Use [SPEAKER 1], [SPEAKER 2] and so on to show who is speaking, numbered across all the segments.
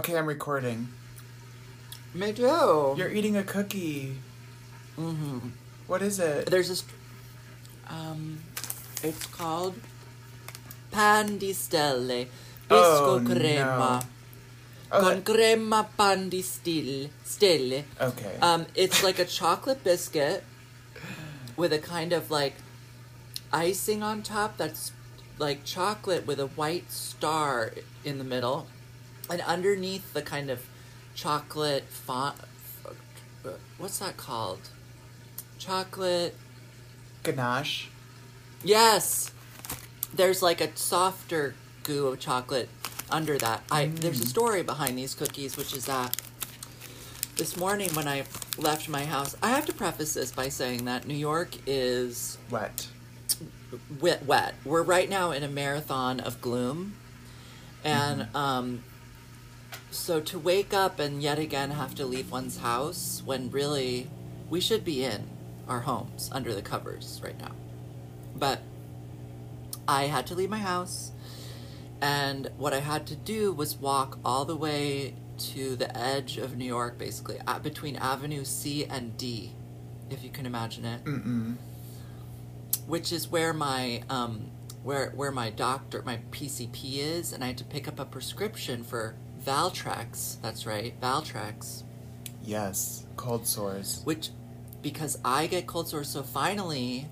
[SPEAKER 1] Okay, I'm recording.
[SPEAKER 2] Me too.
[SPEAKER 1] You're eating a cookie.
[SPEAKER 2] mm-hmm.
[SPEAKER 1] What is it?
[SPEAKER 2] There's this. Um, it's called pan di stelle, bisco
[SPEAKER 1] Oh,
[SPEAKER 2] crema,
[SPEAKER 1] Oh,
[SPEAKER 2] con
[SPEAKER 1] that-
[SPEAKER 2] crema pan di stille. stelle.
[SPEAKER 1] okay.
[SPEAKER 2] Um, it's like a chocolate biscuit with a kind of like icing on top that's like chocolate with a white star in the middle, and underneath the kind of chocolate font. What's that called? Chocolate.
[SPEAKER 1] Ganache.
[SPEAKER 2] Yes. There's like a softer goo of chocolate under that. I there's a story behind these cookies, which is that this morning when I left my house, I have to preface this by saying that New York is
[SPEAKER 1] Wet.
[SPEAKER 2] wet. wet. We're right now in a marathon of gloom, and um, so to wake up and yet again have to leave one's house when really we should be in our homes under the covers right now, but I had to leave my house, and what I had to do was walk all the way to the edge of New York, basically between Avenue C and D, if you can imagine it
[SPEAKER 1] Mm-mm.
[SPEAKER 2] which is where my um, where where my doctor my PCP is, and I had to pick up a prescription for Valtrex. That's right, Valtrex.
[SPEAKER 1] Yes. Cold sores.
[SPEAKER 2] Which, because I get cold sores, so finally,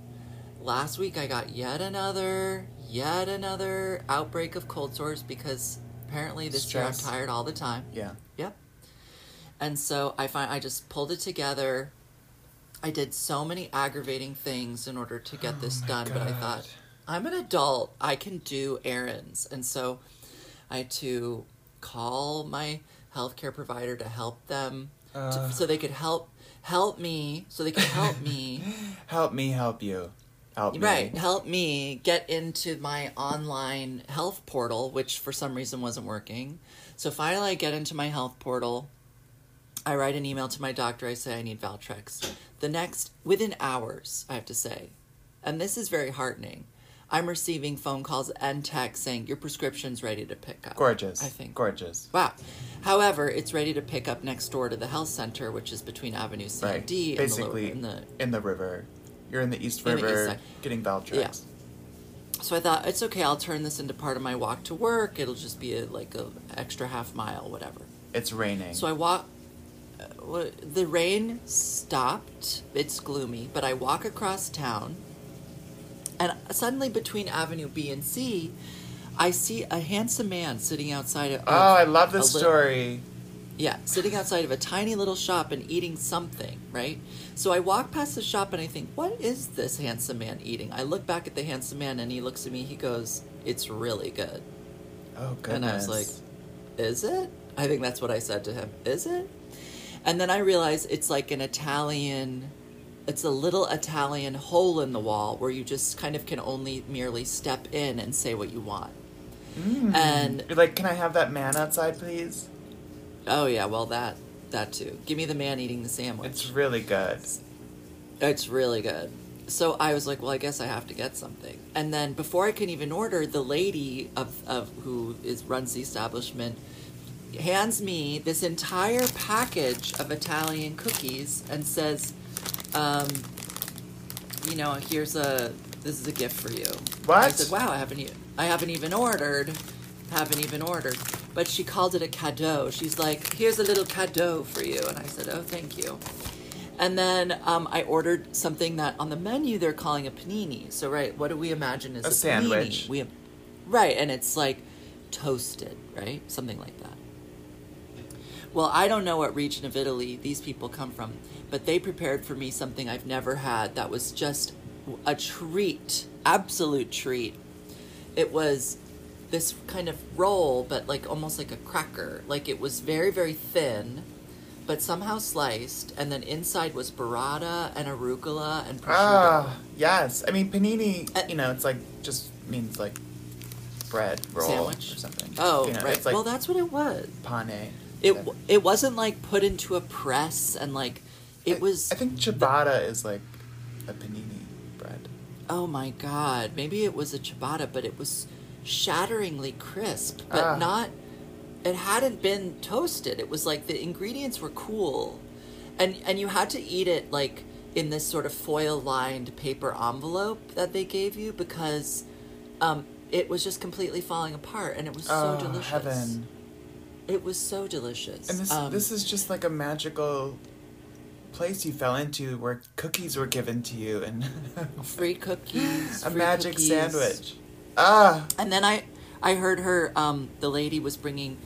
[SPEAKER 2] last week I got yet another yet another outbreak of cold sores because apparently this year I'm tired all the time.
[SPEAKER 1] Yeah.
[SPEAKER 2] Yep. And so I find I just pulled it together. I did so many aggravating things in order to get oh this
[SPEAKER 1] Oh my
[SPEAKER 2] done, but I thought I'm an adult. I can do errands. And so I had to call my healthcare provider to help them to,
[SPEAKER 1] Uh.
[SPEAKER 2] so they could help help me so they could help me
[SPEAKER 1] Help me help you. Help me.
[SPEAKER 2] Right, help me get into my online health portal, which for some reason wasn't working. So finally, I get into my health portal. I write an email to my doctor. I say I need Valtrex. The next, within hours, I have to say, and this is very heartening. I'm receiving phone calls and texts saying your prescription's ready to pick up.
[SPEAKER 1] Gorgeous.
[SPEAKER 2] I think.
[SPEAKER 1] Gorgeous.
[SPEAKER 2] Wow. However, it's ready to pick up next door to the health center, which is between Avenue C
[SPEAKER 1] Right.
[SPEAKER 2] and D.
[SPEAKER 1] Basically,
[SPEAKER 2] in the, lower, in the
[SPEAKER 1] in the river. You're in the East
[SPEAKER 2] In the east
[SPEAKER 1] River getting Valtrex.
[SPEAKER 2] Yeah. So I thought it's okay. I'll turn this into part of my walk to work. It'll just be a, like a extra half mile, whatever.
[SPEAKER 1] It's raining.
[SPEAKER 2] So I walk. Uh, the rain stopped. It's gloomy, but I walk across town, and suddenly between Avenue B and C, I see a handsome man sitting outside of.
[SPEAKER 1] oh, I love this
[SPEAKER 2] lit-
[SPEAKER 1] story.
[SPEAKER 2] yeah, sitting outside of a tiny little shop and eating something, right? So I walk past the shop and I think, what is this handsome man eating? I look back at the handsome man and he looks at me, he goes, it's really good.
[SPEAKER 1] Oh goodness.
[SPEAKER 2] And I was like, is it? I think that's what I said to him. Is it? And then I realized it's like an Italian, it's a little Italian hole in the wall where you just kind of can only merely step in and say what you want.
[SPEAKER 1] Mm.
[SPEAKER 2] And
[SPEAKER 1] You're like, can I have that man outside, please?
[SPEAKER 2] oh yeah, well that that too. Give me the man eating the sandwich.
[SPEAKER 1] It's really good.
[SPEAKER 2] It's really good. So I was like, well, I guess I have to get something. And then before I can even order, the lady of, of who is runs the establishment hands me this entire package of Italian cookies and says, um, you know, here's a this is a gift for you.
[SPEAKER 1] What?
[SPEAKER 2] I said, wow, I haven't even I haven't even ordered, haven't even ordered. But she called it a cadeau. She's like, here's a little cadeau for you, and I said, oh, thank you. And then um, I ordered something that on the menu they're calling a panini. So right, what do we imagine is
[SPEAKER 1] A
[SPEAKER 2] a,
[SPEAKER 1] sandwich.
[SPEAKER 2] Panini? We, right, and it's like toasted, right, something like that. Well, I don't know what region of Italy these people come from, but they prepared for me something I've never had that was just a treat, absolute treat. It was this kind of roll, but like almost like a cracker. Like it was very, very thin, but somehow sliced, and then inside was burrata and arugula and prosciutto.
[SPEAKER 1] Ah, yes. I mean, panini.
[SPEAKER 2] Uh,
[SPEAKER 1] you know, it's like just means like bread roll
[SPEAKER 2] Sandwich?
[SPEAKER 1] or something.
[SPEAKER 2] Oh,
[SPEAKER 1] you know,
[SPEAKER 2] right.
[SPEAKER 1] It's like
[SPEAKER 2] well, that's what it was.
[SPEAKER 1] pane.
[SPEAKER 2] It w- it wasn't like put into a press and like it
[SPEAKER 1] I-
[SPEAKER 2] was.
[SPEAKER 1] I think ciabatta is like a panini bread.
[SPEAKER 2] Oh my god, maybe it was a ciabatta, but it was shatteringly crisp, but
[SPEAKER 1] Ah.
[SPEAKER 2] not it hadn't been toasted. It was like the ingredients were cool, and and you had to eat it like in this sort of foil lined paper envelope that they gave you because um, it was just completely falling apart, and it was so
[SPEAKER 1] oh,
[SPEAKER 2] delicious.
[SPEAKER 1] heaven.
[SPEAKER 2] It was so delicious.
[SPEAKER 1] And this
[SPEAKER 2] Um,
[SPEAKER 1] this is just like a magical place you fell into where cookies were given to you and
[SPEAKER 2] free cookies.
[SPEAKER 1] a
[SPEAKER 2] free
[SPEAKER 1] magic
[SPEAKER 2] cookies.
[SPEAKER 1] sandwich. Ah,
[SPEAKER 2] And then I, I heard her. Um, the lady was bringing.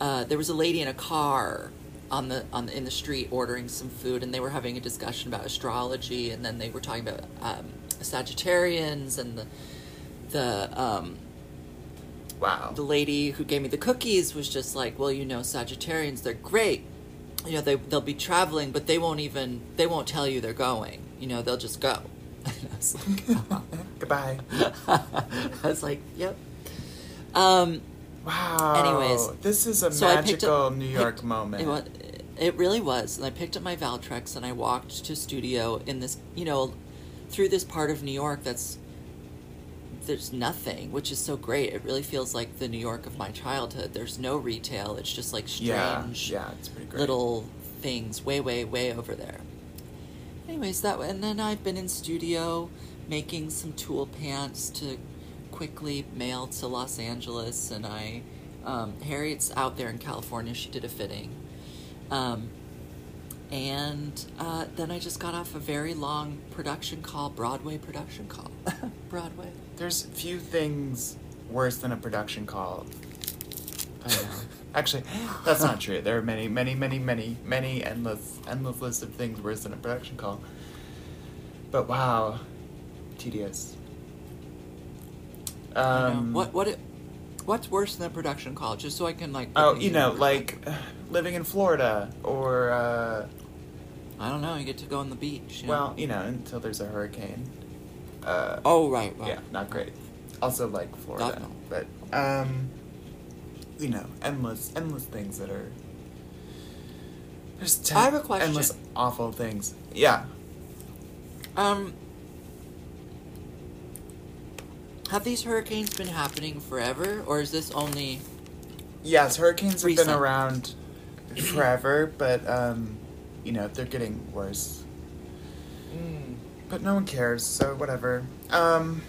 [SPEAKER 2] Uh, there was a lady in a car on the on the, in the street ordering some food, and they were having a discussion about astrology, and then they were talking about um, Sagittarians and the the um,
[SPEAKER 1] wow.
[SPEAKER 2] the lady who gave me the cookies was just like, well, you know, Sagittarians, they're great. You know, they they'll be traveling, but they won't even they won't tell you they're going. You know, they'll just go. And I was like, uh-huh.
[SPEAKER 1] Goodbye.
[SPEAKER 2] I was like, yep. Um,
[SPEAKER 1] Wow.
[SPEAKER 2] Anyways,
[SPEAKER 1] this is a
[SPEAKER 2] so
[SPEAKER 1] magical
[SPEAKER 2] up-
[SPEAKER 1] New York
[SPEAKER 2] picked-
[SPEAKER 1] moment.
[SPEAKER 2] It, it really was. And I picked up my Valtrex and I walked to studio in this, you know, through this part of New York that's there's nothing, which is so great. It really feels like the New York of my childhood. There's no retail. It's just like strange
[SPEAKER 1] yeah, great.
[SPEAKER 2] little things way, way, way over there. Anyways, that and then I've been in studio making some tulle pants to quickly mail to Los Angeles, and I um, Harriet's out there in California. She did a fitting, um, and uh, then I just got off a very long production call, Broadway production call, Broadway.
[SPEAKER 1] There's few things worse than a production call. I know. Actually, that's not true. There are many, many, many, many, many endless, endless list of things worse than a production call. But wow, tedious. Um,
[SPEAKER 2] what what it, what's worse than a production call? Just so I can like.
[SPEAKER 1] Oh, you know, like uh, living in Florida, or uh,
[SPEAKER 2] I don't know. You get to go on the beach. You know?
[SPEAKER 1] well, you know, until there's a hurricane. Uh,
[SPEAKER 2] Oh right, right.
[SPEAKER 1] yeah, not great. Also like Florida,
[SPEAKER 2] no.
[SPEAKER 1] but um, you know, endless, endless things that are. There's ten,
[SPEAKER 2] I have a question.
[SPEAKER 1] endless awful things. Yeah.
[SPEAKER 2] Um, have these hurricanes been happening forever, or is this only?
[SPEAKER 1] Yes, hurricanes have been around forever, but um, you know, they're getting worse. But no one cares, so whatever. Um,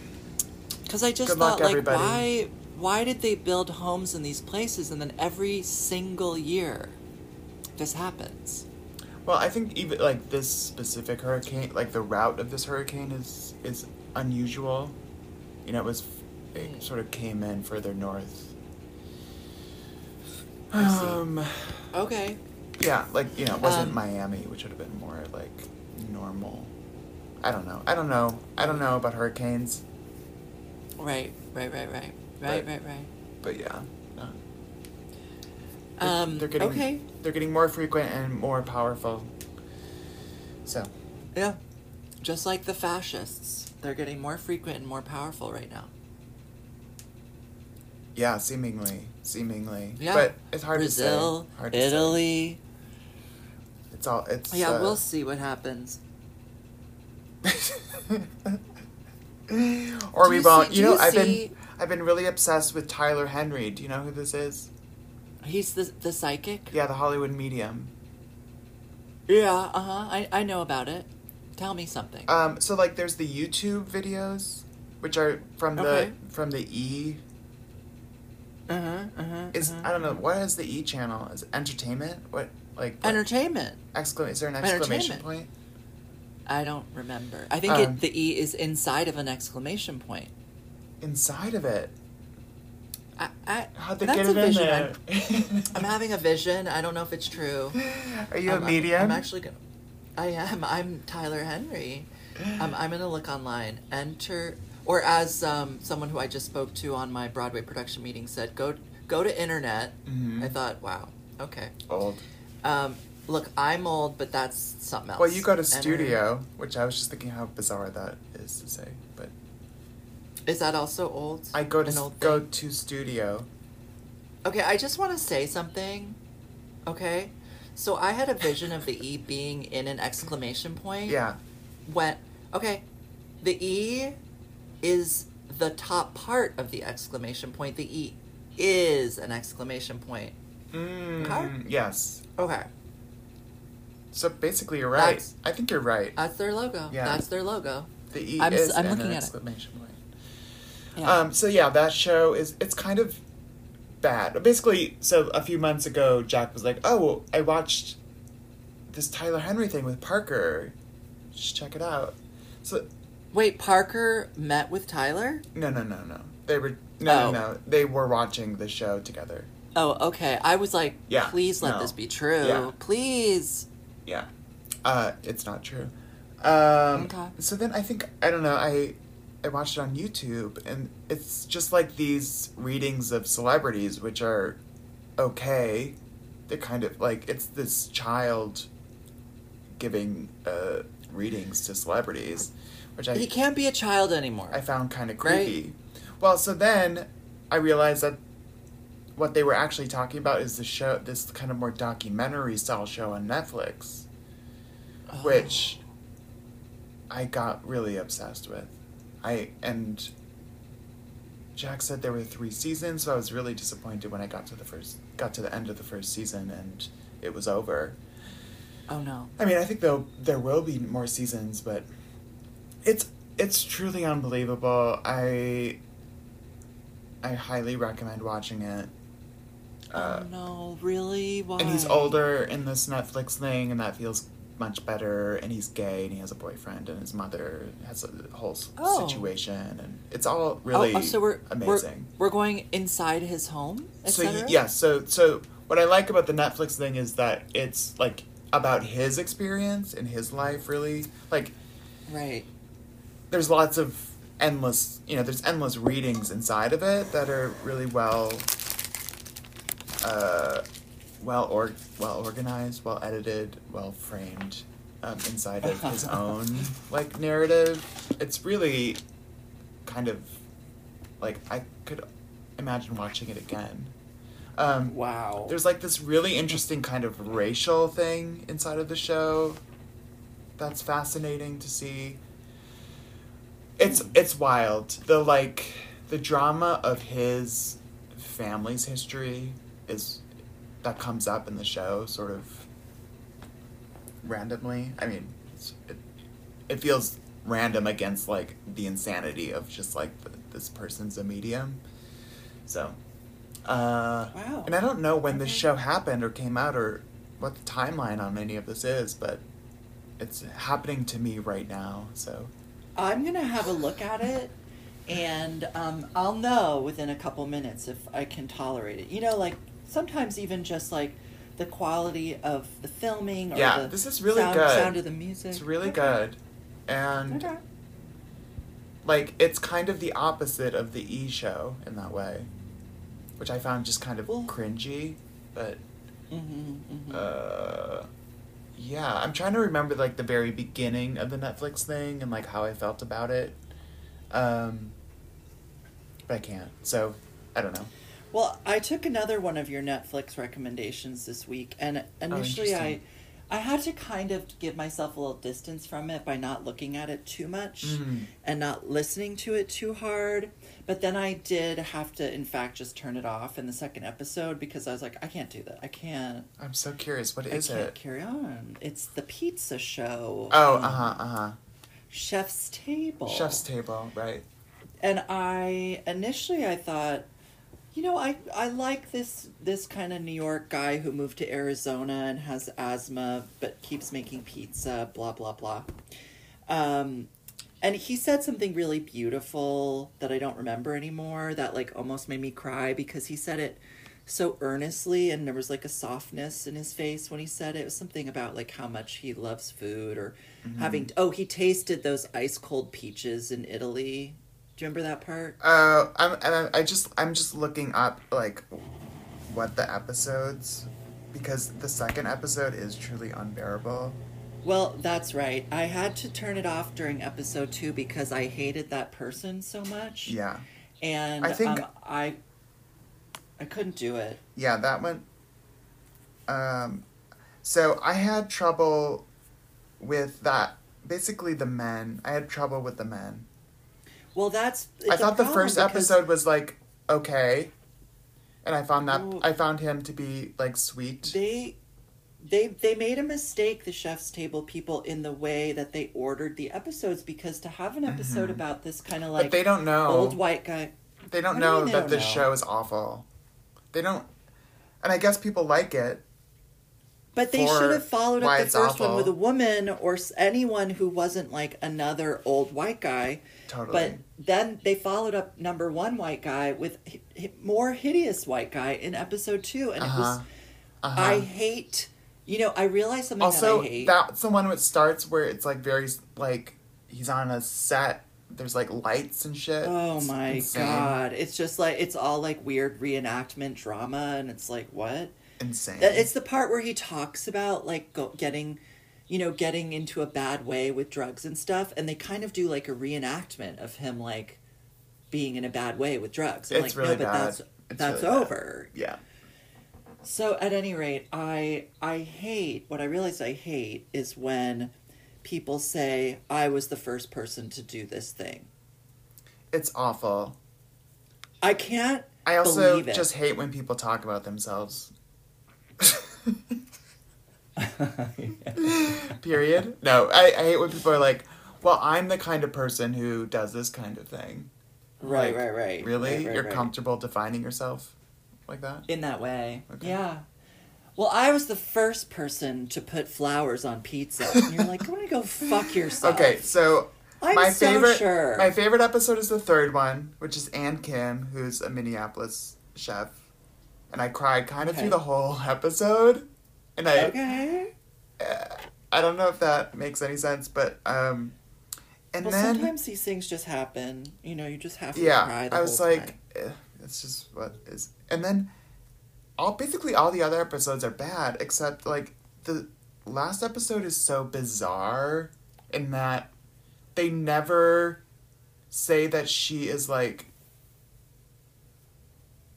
[SPEAKER 2] Because I just thought, like,
[SPEAKER 1] everybody.
[SPEAKER 2] why? Why did they build homes in these places, and then every single year, this happens?
[SPEAKER 1] well, I think even like this specific hurricane, like the route of this hurricane is is unusual. You know, it was it
[SPEAKER 2] Mm.
[SPEAKER 1] sort of came in further north. Um,
[SPEAKER 2] Okay.
[SPEAKER 1] yeah, like you know, it wasn't
[SPEAKER 2] Um,
[SPEAKER 1] Miami, which would have been more like normal. I don't know. I don't know. I don't know about hurricanes,
[SPEAKER 2] Right. Right. Right. Right. Right.
[SPEAKER 1] But-
[SPEAKER 2] right. Right.
[SPEAKER 1] but yeah. no. They're-
[SPEAKER 2] Um.
[SPEAKER 1] they're getting
[SPEAKER 2] okay.
[SPEAKER 1] they're getting more frequent and more powerful. So
[SPEAKER 2] Yeah. Just like the fascists, they're getting more frequent and more powerful right now.
[SPEAKER 1] yeah, seemingly, seemingly.
[SPEAKER 2] Yeah.
[SPEAKER 1] But it's hard
[SPEAKER 2] Brazil,
[SPEAKER 1] to say. Hard to say.
[SPEAKER 2] Italy.
[SPEAKER 1] It's all. It's.
[SPEAKER 2] Yeah,
[SPEAKER 1] uh,
[SPEAKER 2] we'll see what happens.
[SPEAKER 1] or
[SPEAKER 2] Do
[SPEAKER 1] we
[SPEAKER 2] you
[SPEAKER 1] won't.
[SPEAKER 2] see-
[SPEAKER 1] you know,
[SPEAKER 2] you
[SPEAKER 1] I've
[SPEAKER 2] see-
[SPEAKER 1] been I've been really obsessed with Tyler Henry. Do you know who this is?
[SPEAKER 2] He's the the psychic.
[SPEAKER 1] Yeah, the Hollywood medium.
[SPEAKER 2] Yeah. Uh huh. I I know about it. Tell me something.
[SPEAKER 1] Um, so like, there's the YouTube videos, which are from
[SPEAKER 2] Okay.
[SPEAKER 1] the from the E.
[SPEAKER 2] Uh huh. Uh huh.
[SPEAKER 1] Is I don't know what is the E channel? Is it entertainment? What like what-
[SPEAKER 2] Entertainment.
[SPEAKER 1] excla- Is there an exclamation point?
[SPEAKER 2] I don't remember. I think
[SPEAKER 1] Um,
[SPEAKER 2] it, the E is inside of an exclamation point.
[SPEAKER 1] Inside of it.
[SPEAKER 2] I, I,
[SPEAKER 1] How'd they
[SPEAKER 2] that's
[SPEAKER 1] get
[SPEAKER 2] a
[SPEAKER 1] it in
[SPEAKER 2] vision.
[SPEAKER 1] there?
[SPEAKER 2] I'm, I'm having a vision. I don't know if it's true.
[SPEAKER 1] Are you
[SPEAKER 2] I'm-
[SPEAKER 1] a
[SPEAKER 2] I'm-
[SPEAKER 1] medium?
[SPEAKER 2] I'm, actually gonna. I am. I'm Tyler Henry. Um, I'm gonna look online. Enter, or as um, someone who I just spoke to on my Broadway production meeting said, go go to internet.
[SPEAKER 1] Mhm.
[SPEAKER 2] I thought, wow, okay.
[SPEAKER 1] old.
[SPEAKER 2] Um, look, I'm old, but that's something else.
[SPEAKER 1] Well, you go to
[SPEAKER 2] Enter-
[SPEAKER 1] studio, which I was just thinking how bizarre that is to say, but
[SPEAKER 2] Is that also old?
[SPEAKER 1] I go to s- go to studio.
[SPEAKER 2] Okay, I just want to say something. Okay, so I had a vision of the E being in an exclamation point.
[SPEAKER 1] Yeah.
[SPEAKER 2] When okay, the E is the top part of the exclamation point. The E is an exclamation point.
[SPEAKER 1] Mm,
[SPEAKER 2] Okay.
[SPEAKER 1] Yes.
[SPEAKER 2] Okay.
[SPEAKER 1] So basically, you're right.
[SPEAKER 2] That's-
[SPEAKER 1] I think you're right.
[SPEAKER 2] That's their logo.
[SPEAKER 1] Yeah.
[SPEAKER 2] That's their logo.
[SPEAKER 1] The E
[SPEAKER 2] I'm
[SPEAKER 1] is
[SPEAKER 2] I'm
[SPEAKER 1] and
[SPEAKER 2] looking
[SPEAKER 1] an
[SPEAKER 2] at it.
[SPEAKER 1] exclamation point.
[SPEAKER 2] Yeah.
[SPEAKER 1] Um, so yeah, that show is it's kind of bad. Basically, so a few months ago, Jack was like, "Oh, I watched this Tyler Henry thing with Parker. Just check it out." So
[SPEAKER 2] Wait, Parker met with Tyler?
[SPEAKER 1] no, no, no, no. They were no,
[SPEAKER 2] Oh.
[SPEAKER 1] no, no. They were watching the show together.
[SPEAKER 2] Oh, okay. I was like,
[SPEAKER 1] Yeah,
[SPEAKER 2] please let
[SPEAKER 1] no.
[SPEAKER 2] this be true.
[SPEAKER 1] Yeah.
[SPEAKER 2] Please.
[SPEAKER 1] Yeah. Uh, it's not true. Um,
[SPEAKER 2] Okay.
[SPEAKER 1] So then I think I don't know. I I watched it on YouTube, and it's just like these readings of celebrities, which are okay. They're kind of like it's this child giving uh, readings to celebrities, which I
[SPEAKER 2] he can't be a child anymore.
[SPEAKER 1] I found kind of
[SPEAKER 2] Right.
[SPEAKER 1] creepy. Well, so then I realized that what they were actually talking about is the show, this kind of more documentary style show on Netflix,
[SPEAKER 2] Oh.
[SPEAKER 1] which I got really obsessed with. I and Jack said there were three seasons, so I was really disappointed when I got to the first, got to the end of the first season, and it was over.
[SPEAKER 2] Oh no.
[SPEAKER 1] I mean, I think though there will be more seasons, but it's it's truly unbelievable. I I highly recommend watching it. Uh,
[SPEAKER 2] oh no, really? Why?
[SPEAKER 1] And he's older in this Netflix thing, and that feels much better. And he's gay, and he has a boyfriend, and his mother has a whole
[SPEAKER 2] Oh.
[SPEAKER 1] situation, and it's all
[SPEAKER 2] Oh,
[SPEAKER 1] really
[SPEAKER 2] oh, so we're
[SPEAKER 1] amazing.
[SPEAKER 2] We're, we're going inside his home.
[SPEAKER 1] so yeah, so so what I like about the Netflix thing is that it's like about his experience in his life, really. Like
[SPEAKER 2] Right.
[SPEAKER 1] there's lots of endless you know there's endless readings inside of it that are really well uh well or well organized well edited well framed um, inside of his own like narrative it's really kind of like i could imagine watching it again um
[SPEAKER 2] Wow.
[SPEAKER 1] there's like this really interesting kind of racial thing inside of the show that's fascinating to see. It's it's wild. The like the drama of his family's history is that comes up in the show sort of randomly. I mean, it it feels random against like the insanity of just like the, this person's a medium. So, uh,
[SPEAKER 2] Wow.
[SPEAKER 1] and I don't know when this show happened or came out or what the timeline on any of this is, but it's happening to me right now. So,
[SPEAKER 2] I'm gonna have a look at it, and um, I'll know within a couple minutes if I can tolerate it. You know, like sometimes even just like the quality of the filming or
[SPEAKER 1] Yeah,
[SPEAKER 2] the
[SPEAKER 1] this is really
[SPEAKER 2] sound,
[SPEAKER 1] good.
[SPEAKER 2] sound of the music.
[SPEAKER 1] it's really
[SPEAKER 2] Okay.
[SPEAKER 1] good. And
[SPEAKER 2] Okay.
[SPEAKER 1] like it's kind of the opposite of the E show in that way, which I found just kind of
[SPEAKER 2] Well-
[SPEAKER 1] cringy, but
[SPEAKER 2] Mm-hmm, mm-hmm.
[SPEAKER 1] uh yeah, I'm trying to remember like the very beginning of the Netflix thing and like how I felt about it. Um but I can't. So, I don't know.
[SPEAKER 2] Well, I took another one of your Netflix recommendations this week, and initially I,
[SPEAKER 1] Oh, interesting.
[SPEAKER 2] I had to kind of give myself a little distance from it by not looking at it too much
[SPEAKER 1] Mm.
[SPEAKER 2] and not listening to it too hard. But then I did have to, in fact, just turn it off in the second episode because I was like, I can't do that. I can't.
[SPEAKER 1] I'm so curious. What is I
[SPEAKER 2] can't
[SPEAKER 1] it?
[SPEAKER 2] carry on. It's the pizza show.
[SPEAKER 1] Oh,
[SPEAKER 2] um,
[SPEAKER 1] uh-huh, uh-huh.
[SPEAKER 2] Chef's Table.
[SPEAKER 1] Chef's table, right.
[SPEAKER 2] and I initially I thought, you know, I I like this this kind of New York guy who moved to Arizona and has asthma but keeps making pizza, blah blah blah. Um, and he said something really beautiful that I don't remember anymore. That like almost made me cry because he said it so earnestly and there was like a softness in his face when he said it. It was something about like how much he loves food or having oh he tasted those ice cold peaches in Italy. Do you remember that part?
[SPEAKER 1] Uh, I'm, I just, I'm just looking up like what the episodes, because the second episode is truly unbearable.
[SPEAKER 2] Well, that's right. I had to turn it off during episode two because I hated that person so much.
[SPEAKER 1] Yeah,
[SPEAKER 2] And
[SPEAKER 1] I think-
[SPEAKER 2] um, I I couldn't do it.
[SPEAKER 1] yeah, that one. Um, so I had trouble with that. Basically, the men. I had trouble with the men.
[SPEAKER 2] Well, that's.
[SPEAKER 1] I thought the first
[SPEAKER 2] because-
[SPEAKER 1] episode was like okay, and I found that
[SPEAKER 2] Ooh.
[SPEAKER 1] I found him to be like sweet.
[SPEAKER 2] They they they made a mistake, the chef's table people, in the way that they ordered the episodes because to have an episode about this kind of like
[SPEAKER 1] Mm-hmm. but they don't know.
[SPEAKER 2] old white guy.
[SPEAKER 1] They don't
[SPEAKER 2] What do
[SPEAKER 1] know
[SPEAKER 2] mean they
[SPEAKER 1] that
[SPEAKER 2] don't
[SPEAKER 1] the
[SPEAKER 2] know?
[SPEAKER 1] show is awful. They don't, and I guess people like it.
[SPEAKER 2] But they should have followed up the first one with a woman or anyone who wasn't like another old white guy.
[SPEAKER 1] Totally.
[SPEAKER 2] But then they followed up number one white guy with hi- hi- more hideous white guy in episode two, and it was.
[SPEAKER 1] Uh-huh. Uh-huh.
[SPEAKER 2] I hate. You know, I realize something
[SPEAKER 1] also,
[SPEAKER 2] that I hate.
[SPEAKER 1] that's the one which starts where it's like very like he's on a set. There's like lights and shit.
[SPEAKER 2] Oh
[SPEAKER 1] It's
[SPEAKER 2] my
[SPEAKER 1] insane.
[SPEAKER 2] god! It's just like it's all like weird reenactment drama, and it's like what?
[SPEAKER 1] Insane.
[SPEAKER 2] It's the part where he talks about like go, getting, you know, getting into a bad way with drugs and stuff, and they kind of do like a reenactment of him like being in a bad way with drugs. I'm
[SPEAKER 1] It's
[SPEAKER 2] like,
[SPEAKER 1] really
[SPEAKER 2] no, but
[SPEAKER 1] bad.
[SPEAKER 2] that's
[SPEAKER 1] It's
[SPEAKER 2] that's
[SPEAKER 1] really bad.
[SPEAKER 2] over.
[SPEAKER 1] yeah.
[SPEAKER 2] So at any rate, I I hate what I realize I hate is when people say I was the first person to do this thing.
[SPEAKER 1] It's awful.
[SPEAKER 2] I can't.
[SPEAKER 1] I also just hate when people talk about themselves. Period. No, I, I hate when people are like, well, I'm the kind of person who does this kind of thing.
[SPEAKER 2] Right,
[SPEAKER 1] Like,
[SPEAKER 2] right, right.
[SPEAKER 1] Really?
[SPEAKER 2] right, right,
[SPEAKER 1] You're
[SPEAKER 2] right.
[SPEAKER 1] comfortable defining yourself like that?
[SPEAKER 2] in that way.
[SPEAKER 1] Okay.
[SPEAKER 2] Yeah. Well, I was the first person to put flowers on pizza. And you're like, I'm gonna go fuck yourself.
[SPEAKER 1] Okay, so
[SPEAKER 2] I'm
[SPEAKER 1] my
[SPEAKER 2] so
[SPEAKER 1] favorite
[SPEAKER 2] sure.
[SPEAKER 1] my favorite episode is the third one, which is Ann Kim, who's a Minneapolis chef. And I cried kind of
[SPEAKER 2] Okay.
[SPEAKER 1] through the whole episode. And I
[SPEAKER 2] Okay.
[SPEAKER 1] uh, I don't know if that makes any sense, but um and
[SPEAKER 2] well,
[SPEAKER 1] then
[SPEAKER 2] sometimes these things just happen. You know, you just have to
[SPEAKER 1] yeah,
[SPEAKER 2] cry
[SPEAKER 1] I was like, eh, it's just what is. And then, all basically all the other episodes are bad, except like the last episode is so bizarre in that they never say that she is like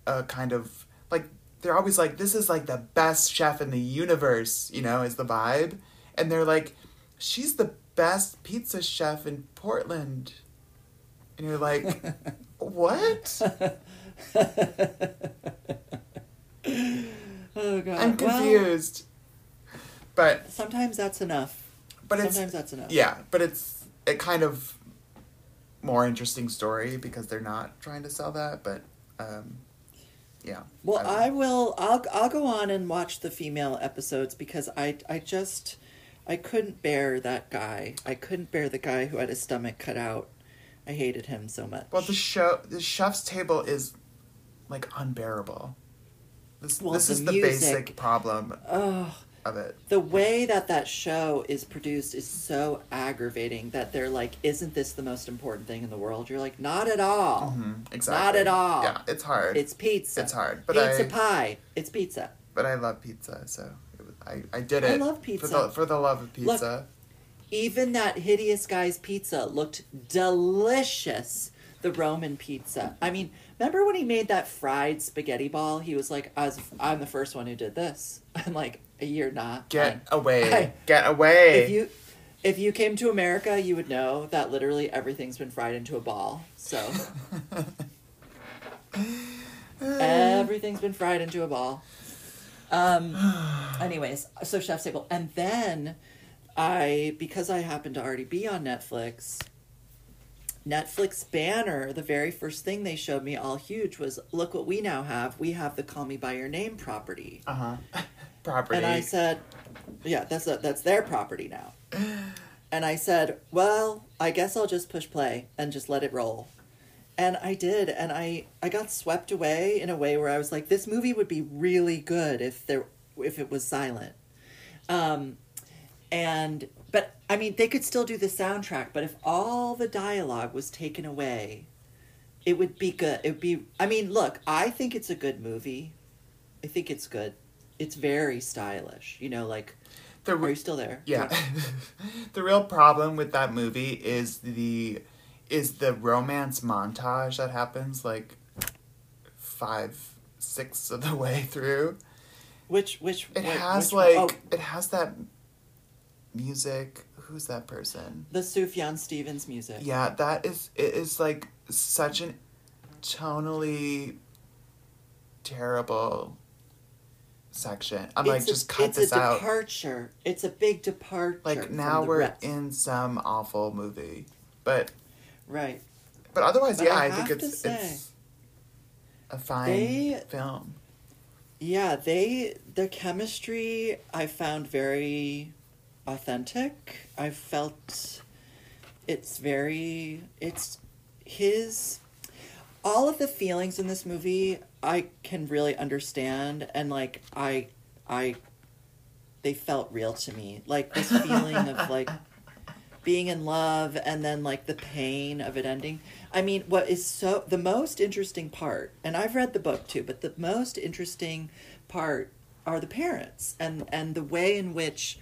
[SPEAKER 1] a kind of they're always like this is like the best chef in the universe, you know, is the vibe, and they're like, she's the best pizza chef in Portland. And you're like, what?
[SPEAKER 2] oh god.
[SPEAKER 1] I'm
[SPEAKER 2] Well,
[SPEAKER 1] confused. but
[SPEAKER 2] sometimes that's enough.
[SPEAKER 1] but it's
[SPEAKER 2] that's enough.
[SPEAKER 1] yeah, but it's a kind of more interesting story because they're not trying to sell that, but um yeah.
[SPEAKER 2] Well,
[SPEAKER 1] don't.
[SPEAKER 2] I will. I'll. I'll go on and watch the female episodes because I. I just. I couldn't bear that guy. I couldn't bear the guy who had his stomach cut out. I hated him so much.
[SPEAKER 1] Well, the show, the chef's table is like unbearable. This,
[SPEAKER 2] Well,
[SPEAKER 1] this
[SPEAKER 2] the
[SPEAKER 1] is the
[SPEAKER 2] music-
[SPEAKER 1] basic problem
[SPEAKER 2] oh,
[SPEAKER 1] of it.
[SPEAKER 2] the way that that show is produced is so aggravating that they're like, "Isn't this the most important thing in the world?" You're like, "Not at all.
[SPEAKER 1] Mhm, exactly.
[SPEAKER 2] Not at all.
[SPEAKER 1] Yeah, it's hard.
[SPEAKER 2] It's pizza.
[SPEAKER 1] It's hard, but
[SPEAKER 2] pizza
[SPEAKER 1] I-
[SPEAKER 2] pie. It's pizza."
[SPEAKER 1] but I love pizza, so it was, I I did it.
[SPEAKER 2] I love
[SPEAKER 1] for
[SPEAKER 2] pizza.
[SPEAKER 1] the for the love of pizza.
[SPEAKER 2] Look,
[SPEAKER 1] pizza.
[SPEAKER 2] Even that hideous guy's pizza looked delicious. The Roman pizza. I mean, remember when he made that fried spaghetti ball? He was like, I was, "I'm the first one who did this." I'm like, "You're not."
[SPEAKER 1] Get
[SPEAKER 2] man."
[SPEAKER 1] away!
[SPEAKER 2] I-
[SPEAKER 1] Get away!
[SPEAKER 2] If you, if you came to America, you would know that literally everything's been fried into a ball. So everything's been fried into a ball. Um. anyways, so chef's table, and then I because I happened to already be on Netflix. Netflix banner, the very first thing they showed me all huge was look what we now have. We have the Call Me by Your Name property.
[SPEAKER 1] uh huh. Property.
[SPEAKER 2] And I said, yeah, that's a, that's their property now. And I said, well, I guess I'll just push play and just let it roll. And I did, and I I got swept away in a way where I was like, this movie would be really good if there if it was silent. Um, and I mean, they could still do the soundtrack, but if all the dialogue was taken away, it would be good. It would be. I mean, look, I think it's a good movie. I think it's good. It's very stylish. You know, like,
[SPEAKER 1] the,
[SPEAKER 2] are you still there?
[SPEAKER 1] yeah. the real problem with that movie is the is the romance montage that happens like five sixths of the way through.
[SPEAKER 2] Which which
[SPEAKER 1] It
[SPEAKER 2] which-
[SPEAKER 1] has
[SPEAKER 2] which
[SPEAKER 1] like
[SPEAKER 2] oh,
[SPEAKER 1] it has that music. Who's that person?
[SPEAKER 2] the Sufjan Stevens music.
[SPEAKER 1] Yeah, that is it is like such an tonally terrible section. I'm
[SPEAKER 2] it's
[SPEAKER 1] like,
[SPEAKER 2] a-
[SPEAKER 1] just cut
[SPEAKER 2] it's
[SPEAKER 1] this
[SPEAKER 2] a
[SPEAKER 1] out.
[SPEAKER 2] departure. It's a big departure.
[SPEAKER 1] Like now we're
[SPEAKER 2] rest.
[SPEAKER 1] in some awful movie, but
[SPEAKER 2] right.
[SPEAKER 1] but otherwise,
[SPEAKER 2] But
[SPEAKER 1] yeah,
[SPEAKER 2] I
[SPEAKER 1] I, think it's
[SPEAKER 2] say,
[SPEAKER 1] it's a fine
[SPEAKER 2] they-
[SPEAKER 1] film.
[SPEAKER 2] Yeah, they the chemistry I found very authentic. I felt it's very it's his all of the feelings in this movie I can really understand and like I I they felt real to me. Like this feeling of like being in love and then like the pain of it ending. I mean, what is so the most interesting part, and I've read the book too, but the most interesting part are the parents and and the way in which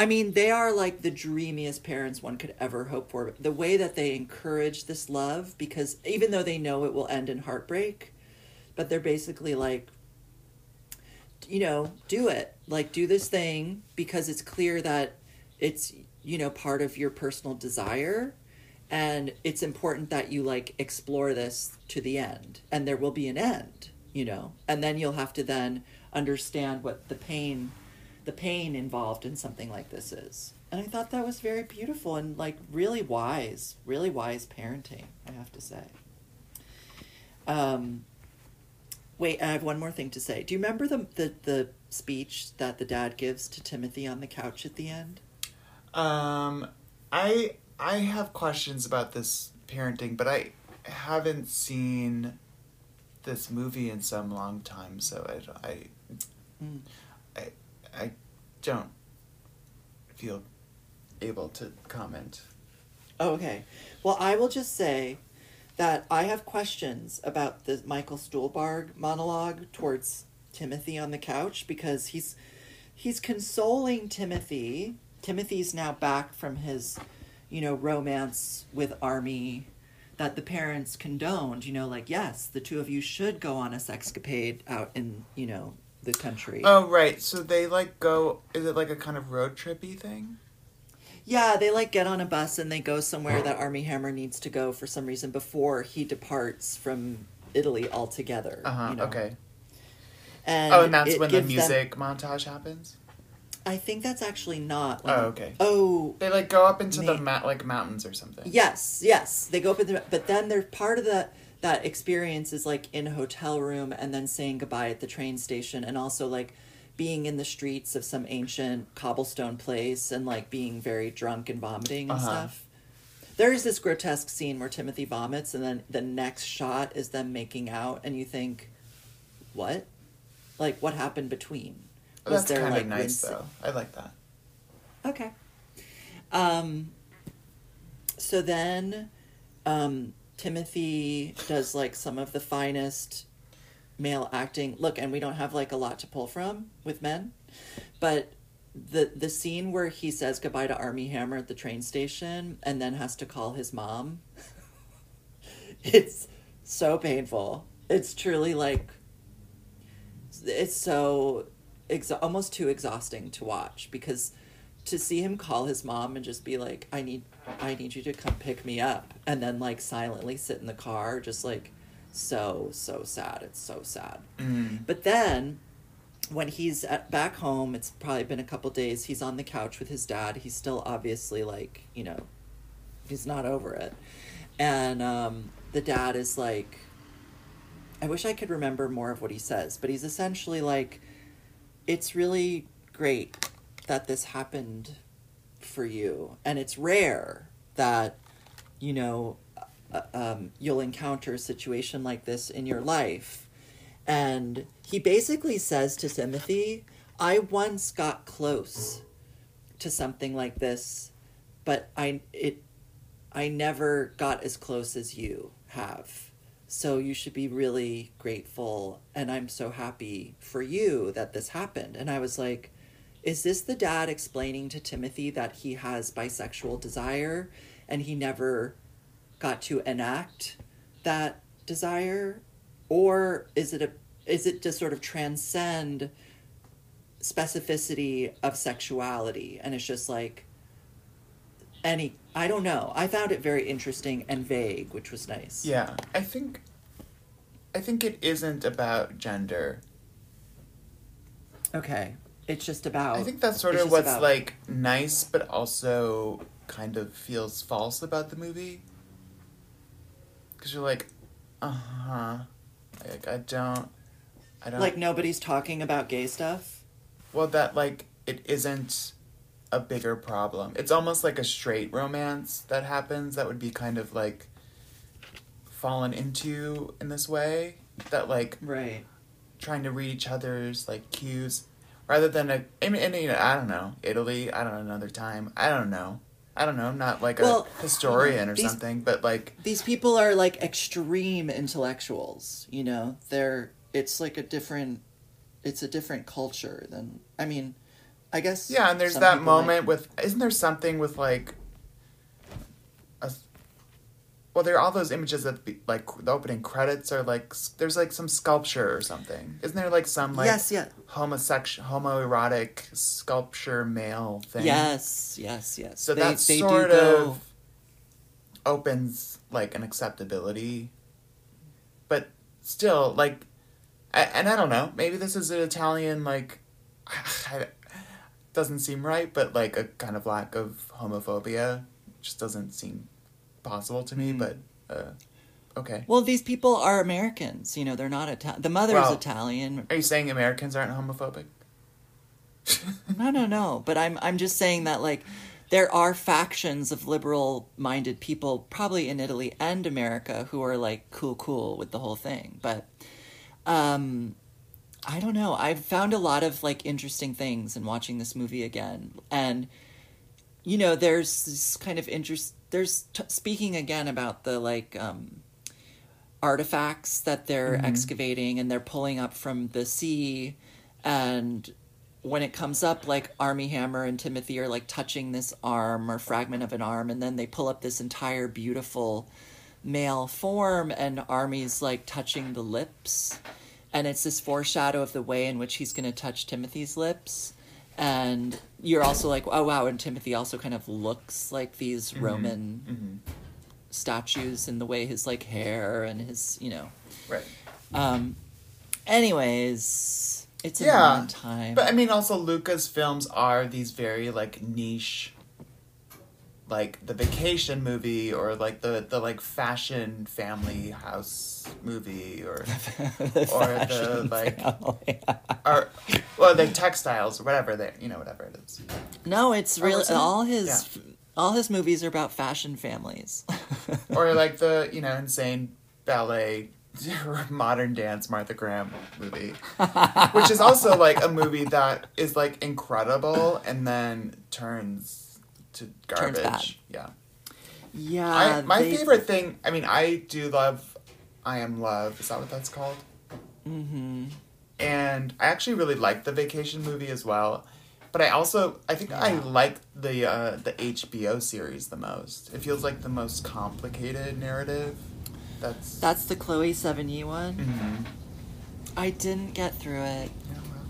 [SPEAKER 2] I mean, they are like the dreamiest parents one could ever hope for. The way that they encourage this love because even though they know it will end in heartbreak, but they're basically like you know, do it. Like do this thing because it's clear that it's you know part of your personal desire and it's important that you like explore this to the end and there will be an end you know and then you'll have to then understand what the pain the pain involved in something like this is. And i thought that was very beautiful and like really wise really wise parenting i have to say. Um wait i have one more thing to say. Do you remember the the, the speech that the dad gives to timothy on the couch at the end?
[SPEAKER 1] Um, I I have questions about this parenting, but I haven't seen this movie in some long time, so I I
[SPEAKER 2] Mm.
[SPEAKER 1] I I don't feel able to comment.
[SPEAKER 2] Oh, okay. Well, I will just say that I have questions about the Michael Stuhlbarg monologue towards Timothy on the couch because he's he's consoling Timothy. Timothy's now back from his, you know, romance with Armie that the parents condoned, you know, like yes, the two of you should go on a sexcapade out in, you know, the country.
[SPEAKER 1] Oh right, so they like go. Is it like a kind of road trippy thing?
[SPEAKER 2] Yeah, they like get on a bus and they go somewhere that Armie Hammer needs to go for some reason before he departs from Italy altogether.
[SPEAKER 1] Uh huh.
[SPEAKER 2] you know?
[SPEAKER 1] Okay.
[SPEAKER 2] And
[SPEAKER 1] oh, and that's when the
[SPEAKER 2] gives them-
[SPEAKER 1] music montage happens.
[SPEAKER 2] I think that's actually not.
[SPEAKER 1] Oh, okay.
[SPEAKER 2] Oh,
[SPEAKER 1] They like go up into the ma- like mountains or something.
[SPEAKER 2] yes, yes. They go up in the, but then they're part of the that experience is like in a hotel room and then saying goodbye at the train station and also like being in the streets of some ancient cobblestone place and like being very drunk and vomiting and
[SPEAKER 1] Uh-huh.
[SPEAKER 2] stuff. There is this grotesque scene where Timothy vomits and then the next shot is them making out and you think, what? Like what happened between?
[SPEAKER 1] Oh, that's kind of
[SPEAKER 2] like
[SPEAKER 1] nice though. I like that.
[SPEAKER 2] Okay. Um, so then um, Timothy does like some of the finest male acting. Look, and we don't have like a lot to pull from with men, but the the scene where he says goodbye to Armie Hammer at the train station and then has to call his mom. it's so painful. It's truly like it's so exa- almost too exhausting to watch because to see him call his mom and just be like i need i need you to come pick me up and then like silently sit in the car just like so so sad. It's so sad.
[SPEAKER 1] Mm.
[SPEAKER 2] but then when he's at, back home it's probably been a couple days he's on the couch with his dad. He's still obviously like you know he's not over it. And um, the dad is like i wish i could remember more of what he says but he's essentially like it's really great that this happened for you. And it's rare that you know uh, um, you'll encounter a situation like this in your life. And he basically says to timothy i once got close to something like this but i it i never got as close as you have. So you should be really grateful and i'm so happy for you that this happened. And i was like is this the dad explaining to timothy that he has bisexual desire and he never got to enact that desire? Or is it a is it to sort of transcend specificity of sexuality? And it's just like any i don't know. I found it very interesting and vague which was nice.
[SPEAKER 1] Yeah, I think I think it isn't about gender.
[SPEAKER 2] Okay. It's just about.
[SPEAKER 1] I think that's sort of what's
[SPEAKER 2] about-
[SPEAKER 1] like nice, but also kind of feels false about the movie. Because you're like, uh huh. Like I don't, I don't
[SPEAKER 2] Like nobody's talking about gay stuff.
[SPEAKER 1] Well, that like it isn't a bigger problem. It's almost like a straight romance that happens that would be kind of like fallen into in this way that like
[SPEAKER 2] Right.
[SPEAKER 1] trying to read each other's like cues rather than a I mean, you know, I don't know Italy I don't know another time I don't know I don't know I'm not like a historian or
[SPEAKER 2] these-
[SPEAKER 1] something but like
[SPEAKER 2] These people are like extreme intellectuals, you know. They're it's like a different it's a different culture than I mean, I guess
[SPEAKER 1] Yeah, and there's that
[SPEAKER 2] might-
[SPEAKER 1] moment with isn't there something with like well there are all those images of be, like the opening credits are like there's like some sculpture or something. Isn't there like some like
[SPEAKER 2] Yes, yeah.
[SPEAKER 1] homosexual homoerotic sculpture male thing?
[SPEAKER 2] Yes, yes, yes.
[SPEAKER 1] So
[SPEAKER 2] They-
[SPEAKER 1] that
[SPEAKER 2] they
[SPEAKER 1] sort
[SPEAKER 2] go-
[SPEAKER 1] of opens like an acceptability. But still like and I don't know, maybe this is an Italian like doesn't seem right, but like a kind of lack of homophobia just doesn't seem possible to me,
[SPEAKER 2] Mm.
[SPEAKER 1] but uh okay.
[SPEAKER 2] Well, these people are Americans. You know, they're not Italian. The mother's
[SPEAKER 1] Well-
[SPEAKER 2] Italian.
[SPEAKER 1] Are you saying Americans aren't homophobic?
[SPEAKER 2] No, no, no. But I'm I'm just saying that like there are factions of liberal-minded people probably in Italy and America who are like cool cool with the whole thing. But um I don't know. I've found a lot of like interesting things in watching this movie again. And you know, there's this kind of interest there's t- speaking again about the like um artifacts that they're excavating and they're pulling up from the sea. And when it comes up like armie hammer and timothy are like touching this arm or fragment of an arm and then they pull up this entire beautiful male form and armie's like touching the lips. And it's this foreshadow of the way in which he's going to touch timothy's lips and you're also like oh wow and timothy also kind of looks like these roman
[SPEAKER 1] Mm-hmm.
[SPEAKER 2] statues and the way his like hair and his you know
[SPEAKER 1] Right.
[SPEAKER 2] um anyways it's a
[SPEAKER 1] Yeah,
[SPEAKER 2] time
[SPEAKER 1] But I mean, also Luca's films are these very like niche, like the vacation movie or like the the like fashion family house movie or
[SPEAKER 2] The
[SPEAKER 1] or the, like-
[SPEAKER 2] family.
[SPEAKER 1] or well the textiles or whatever they you know whatever it is.
[SPEAKER 2] no it's oh,
[SPEAKER 1] Or
[SPEAKER 2] really
[SPEAKER 1] was
[SPEAKER 2] all his all his movies are about fashion families
[SPEAKER 1] or like the you know insane ballet modern dance Martha Graham movie, which is also like a movie that is like incredible and then turns to
[SPEAKER 2] Turns bad.
[SPEAKER 1] garbage. Yeah.
[SPEAKER 2] yeah
[SPEAKER 1] I, my
[SPEAKER 2] they-
[SPEAKER 1] favorite thing, I mean, I do love I Am Love. Is that what that's called?
[SPEAKER 2] Mhm.
[SPEAKER 1] And I actually really like the vacation movie as well. But I also, I think I like the uh, the HBO series the most. It feels like the most complicated narrative. That's.
[SPEAKER 2] that's the chloe sevigny one
[SPEAKER 1] Mhm.
[SPEAKER 2] i didn't get through it
[SPEAKER 1] Yeah, well,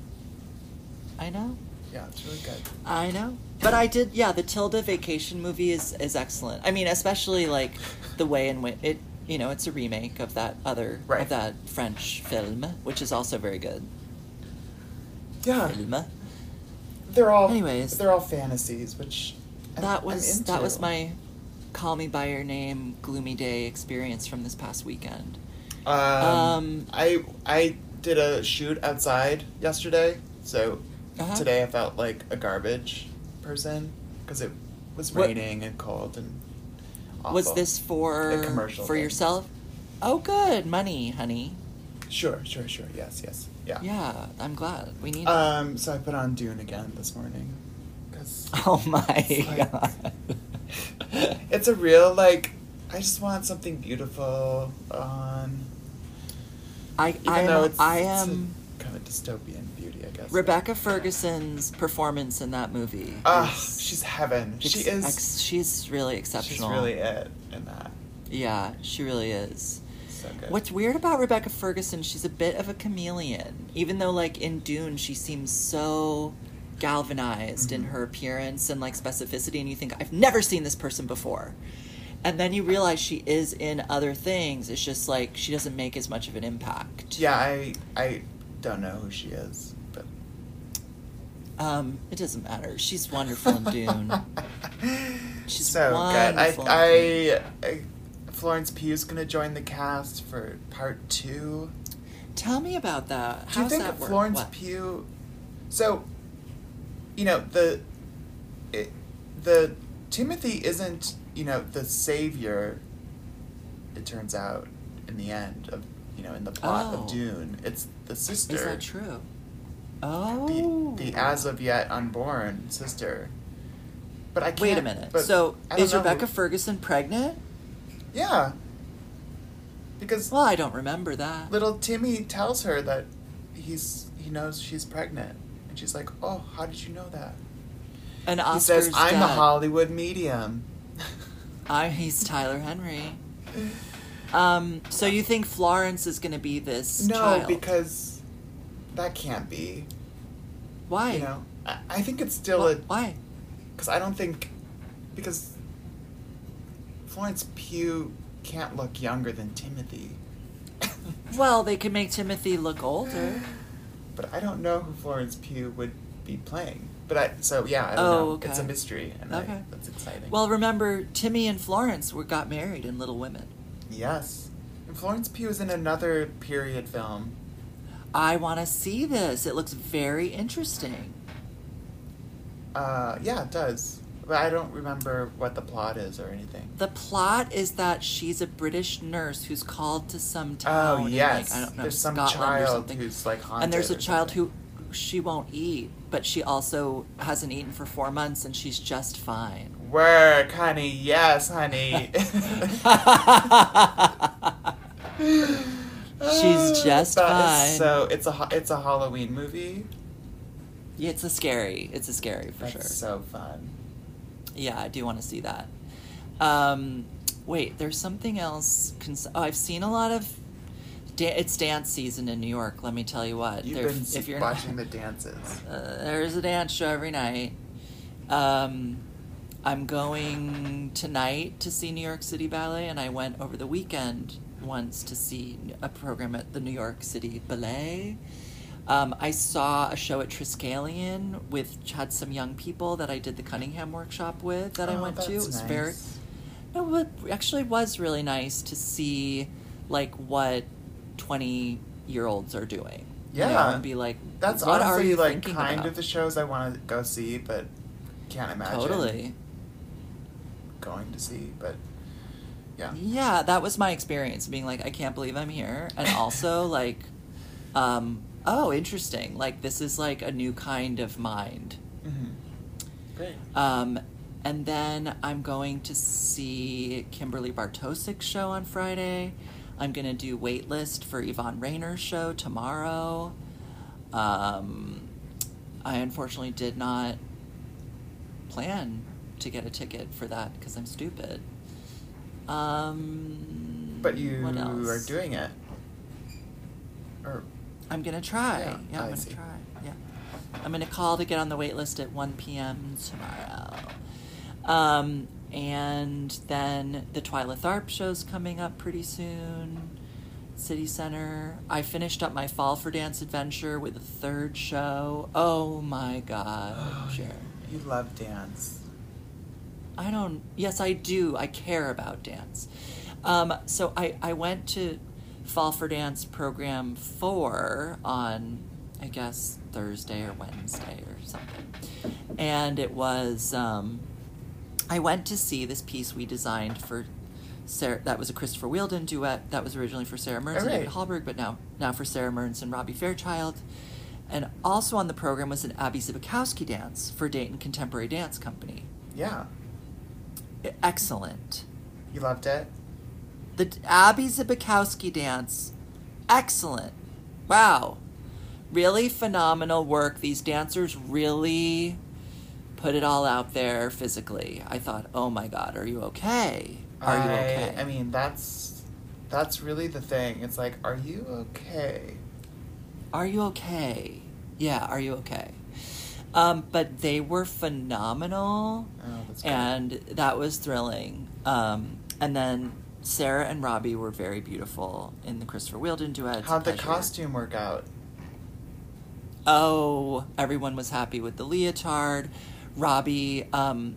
[SPEAKER 2] i know
[SPEAKER 1] yeah, it's really good.
[SPEAKER 2] I know. But I did, yeah, the Tilda vacation movie is, is excellent. I mean, especially like the way in which it, you know, it's a remake of that other,
[SPEAKER 1] Right.
[SPEAKER 2] of that French film, which is also very good.
[SPEAKER 1] Yeah,
[SPEAKER 2] Film.
[SPEAKER 1] they're all.
[SPEAKER 2] Anyways.
[SPEAKER 1] they're all fantasies, which I'm-
[SPEAKER 2] That was, that was my Call Me By Your Name gloomy day experience from this past weekend.
[SPEAKER 1] Um,
[SPEAKER 2] Um,
[SPEAKER 1] I I did a shoot outside yesterday, so
[SPEAKER 2] Uh-huh.
[SPEAKER 1] today I felt like a garbage person because it was
[SPEAKER 2] What-
[SPEAKER 1] raining and cold and.
[SPEAKER 2] Was this for,
[SPEAKER 1] A commercial
[SPEAKER 2] for
[SPEAKER 1] thing.
[SPEAKER 2] yourself? Oh, good. Money, honey.
[SPEAKER 1] Sure, sure, sure. Yes, yes, yeah.
[SPEAKER 2] Yeah, I'm glad. We need
[SPEAKER 1] Um, so I put on Dune again this morning, because
[SPEAKER 2] Oh my
[SPEAKER 1] It's like-
[SPEAKER 2] god.
[SPEAKER 1] it's a real like. I just want something beautiful on.
[SPEAKER 2] I,
[SPEAKER 1] Even
[SPEAKER 2] I
[SPEAKER 1] though
[SPEAKER 2] am,
[SPEAKER 1] it's,
[SPEAKER 2] I am
[SPEAKER 1] kind of dystopian guess.
[SPEAKER 2] Rebecca Ferguson's performance in that movie.
[SPEAKER 1] Ah, she's heaven. She is.
[SPEAKER 2] ex- she's really exceptional.
[SPEAKER 1] she's really it in that.
[SPEAKER 2] Yeah, she really is.
[SPEAKER 1] So good.
[SPEAKER 2] What's weird about Rebecca Ferguson, she's a bit of a chameleon. Even though, like, in Dune, she seems so galvanized in
[SPEAKER 1] Mhm.
[SPEAKER 2] her appearance and, like, specificity, and you think, I've never seen this person before. and then you realize she is in other things. It's just like she doesn't make as much of an impact.
[SPEAKER 1] Yeah, I I don't know who she is, but
[SPEAKER 2] Um, it doesn't matter. She's wonderful in Dune. She's
[SPEAKER 1] so
[SPEAKER 2] wonderful
[SPEAKER 1] good. I, I, I Florence Pugh's gonna join the cast for part two.
[SPEAKER 2] Tell me about that.
[SPEAKER 1] Do you think
[SPEAKER 2] that work?
[SPEAKER 1] Florence? Pugh? So, you know the, it, the Timothy isn't you know the savior. It turns out in the end of you know in the plot
[SPEAKER 2] Oh.
[SPEAKER 1] of Dune, it's the sister.
[SPEAKER 2] Is that true? Oh.
[SPEAKER 1] The, the as of yet unborn sister. But I can't.
[SPEAKER 2] Wait a minute. So is
[SPEAKER 1] know
[SPEAKER 2] Rebecca Ferguson pregnant?
[SPEAKER 1] Yeah. Because
[SPEAKER 2] Well, I don't remember that.
[SPEAKER 1] little Timmy tells her that he's he knows she's pregnant, and she's like, "Oh, how did you know that?"
[SPEAKER 2] And
[SPEAKER 1] he says, "I'm the Hollywood medium."
[SPEAKER 2] I, he's Tyler Henry. Um, so you think Florence is going to be this
[SPEAKER 1] no,
[SPEAKER 2] child?
[SPEAKER 1] because that can't be.
[SPEAKER 2] why?
[SPEAKER 1] You know, I, I think it's still
[SPEAKER 2] Wh-
[SPEAKER 1] a
[SPEAKER 2] why?
[SPEAKER 1] because I don't think because Florence Pugh can't look younger than Timothy.
[SPEAKER 2] Well, they could make Timothy look older.
[SPEAKER 1] But I don't know who Florence Pugh would be playing. But I so yeah, I don't
[SPEAKER 2] Oh,
[SPEAKER 1] know.
[SPEAKER 2] okay.
[SPEAKER 1] It's a mystery, and I-
[SPEAKER 2] Okay.
[SPEAKER 1] that's exciting.
[SPEAKER 2] Well, remember Timmy and Florence were got married in Little Women.
[SPEAKER 1] yes, and Florence Pugh is in another period film.
[SPEAKER 2] I want to see this. It looks very interesting.
[SPEAKER 1] Uh, yeah, it does. But I don't remember what the plot is or anything.
[SPEAKER 2] The plot is that she's a British nurse who's called to some town.
[SPEAKER 1] Oh
[SPEAKER 2] in,
[SPEAKER 1] yes,
[SPEAKER 2] like, I don't know,
[SPEAKER 1] there's some
[SPEAKER 2] Scotland or
[SPEAKER 1] child
[SPEAKER 2] something.
[SPEAKER 1] who's like haunted.
[SPEAKER 2] and there's a child
[SPEAKER 1] something.
[SPEAKER 2] who she won't eat, but she also hasn't eaten for four months, and she's just fine.
[SPEAKER 1] Work, honey. Yes, honey.
[SPEAKER 2] She's just
[SPEAKER 1] That
[SPEAKER 2] fine.
[SPEAKER 1] so it's a it's a Halloween movie.
[SPEAKER 2] Yeah, it's a scary. It's a scary for
[SPEAKER 1] That's
[SPEAKER 2] sure.
[SPEAKER 1] so fun.
[SPEAKER 2] Yeah, I do want to see that. Um, wait, there's something else. Cons- oh, I've seen a lot of. Da- it's dance season in New York. Let me tell you what.
[SPEAKER 1] You've
[SPEAKER 2] There-
[SPEAKER 1] been
[SPEAKER 2] if you're
[SPEAKER 1] watching
[SPEAKER 2] not,
[SPEAKER 1] the dances.
[SPEAKER 2] uh, there's a dance show every night. Um, I'm going tonight to see New York City Ballet, and I went over the weekend once to see a program at the New York City Ballet. Um, I saw a show at Triskelion with had some young people that I did the Cunningham workshop with that I
[SPEAKER 1] Oh,
[SPEAKER 2] went to. It was
[SPEAKER 1] nice.
[SPEAKER 2] very no, it actually was really nice to see like what twenty year olds are doing. you know,
[SPEAKER 1] Yeah.
[SPEAKER 2] and be like,
[SPEAKER 1] That's
[SPEAKER 2] what are you
[SPEAKER 1] like kind
[SPEAKER 2] about?
[SPEAKER 1] of the shows I want to go see, but can't imagine
[SPEAKER 2] Totally.
[SPEAKER 1] going to see. But yeah,
[SPEAKER 2] Yeah, that was my experience being like, I can't believe I'm here. And also, like, um, oh, interesting. Like, this is like a new kind of mind.
[SPEAKER 1] mm-hmm. great.
[SPEAKER 2] Um, and then I'm going to see Kimberly Bartosik's show on Friday. I'm going to do waitlist for Yvonne Rainer's show tomorrow. Um, I unfortunately did not plan to get a ticket for that because I'm stupid. Um,
[SPEAKER 1] But you
[SPEAKER 2] what else?
[SPEAKER 1] are doing it. Or
[SPEAKER 2] I'm gonna try.
[SPEAKER 1] Yeah,
[SPEAKER 2] Yeah,
[SPEAKER 1] I
[SPEAKER 2] I'm gonna
[SPEAKER 1] see.
[SPEAKER 2] try. Yeah, I'm gonna call to get on the wait list at 1 p.m. tomorrow. Um, and then the Twyla Tharp show's coming up pretty soon. City Center. I finished up my Fall for Dance adventure with a third show. Oh my god, Jeremy.
[SPEAKER 1] you love dance.
[SPEAKER 2] I don't. Yes, I do. I care about dance. Um, so I I went to Fall for Dance program four on I guess Thursday or Wednesday or something, and it was um, I went to see this piece we designed for. Sarah, that was a Christopher Wheeldon duet. That was originally for Sara Mearns and
[SPEAKER 1] Alright.
[SPEAKER 2] David Hallberg, but now now for Sara Mearns and Robbie Fairchild. And also on the program was an Abby Zbikowski dance for Dayton Contemporary Dance Company
[SPEAKER 1] Yeah,
[SPEAKER 2] excellent.
[SPEAKER 1] you loved it.
[SPEAKER 2] The Abby Zbikowski dance, excellent. Wow. Really phenomenal work. These dancers really put it all out there physically. I thought, oh my God, are you okay? Are you okay?
[SPEAKER 1] I mean, that's that's really the thing. It's like, are you okay?
[SPEAKER 2] Are you okay? Yeah, are you okay? Um, but they were phenomenal.
[SPEAKER 1] Oh, that's
[SPEAKER 2] and that was thrilling. Um, and then Sarah and Robbie were very beautiful in the Christopher Wheeldon duet.
[SPEAKER 1] How'd the
[SPEAKER 2] Pleasure.
[SPEAKER 1] costume work out?
[SPEAKER 2] Oh, everyone was happy with the leotard. Robbie, um,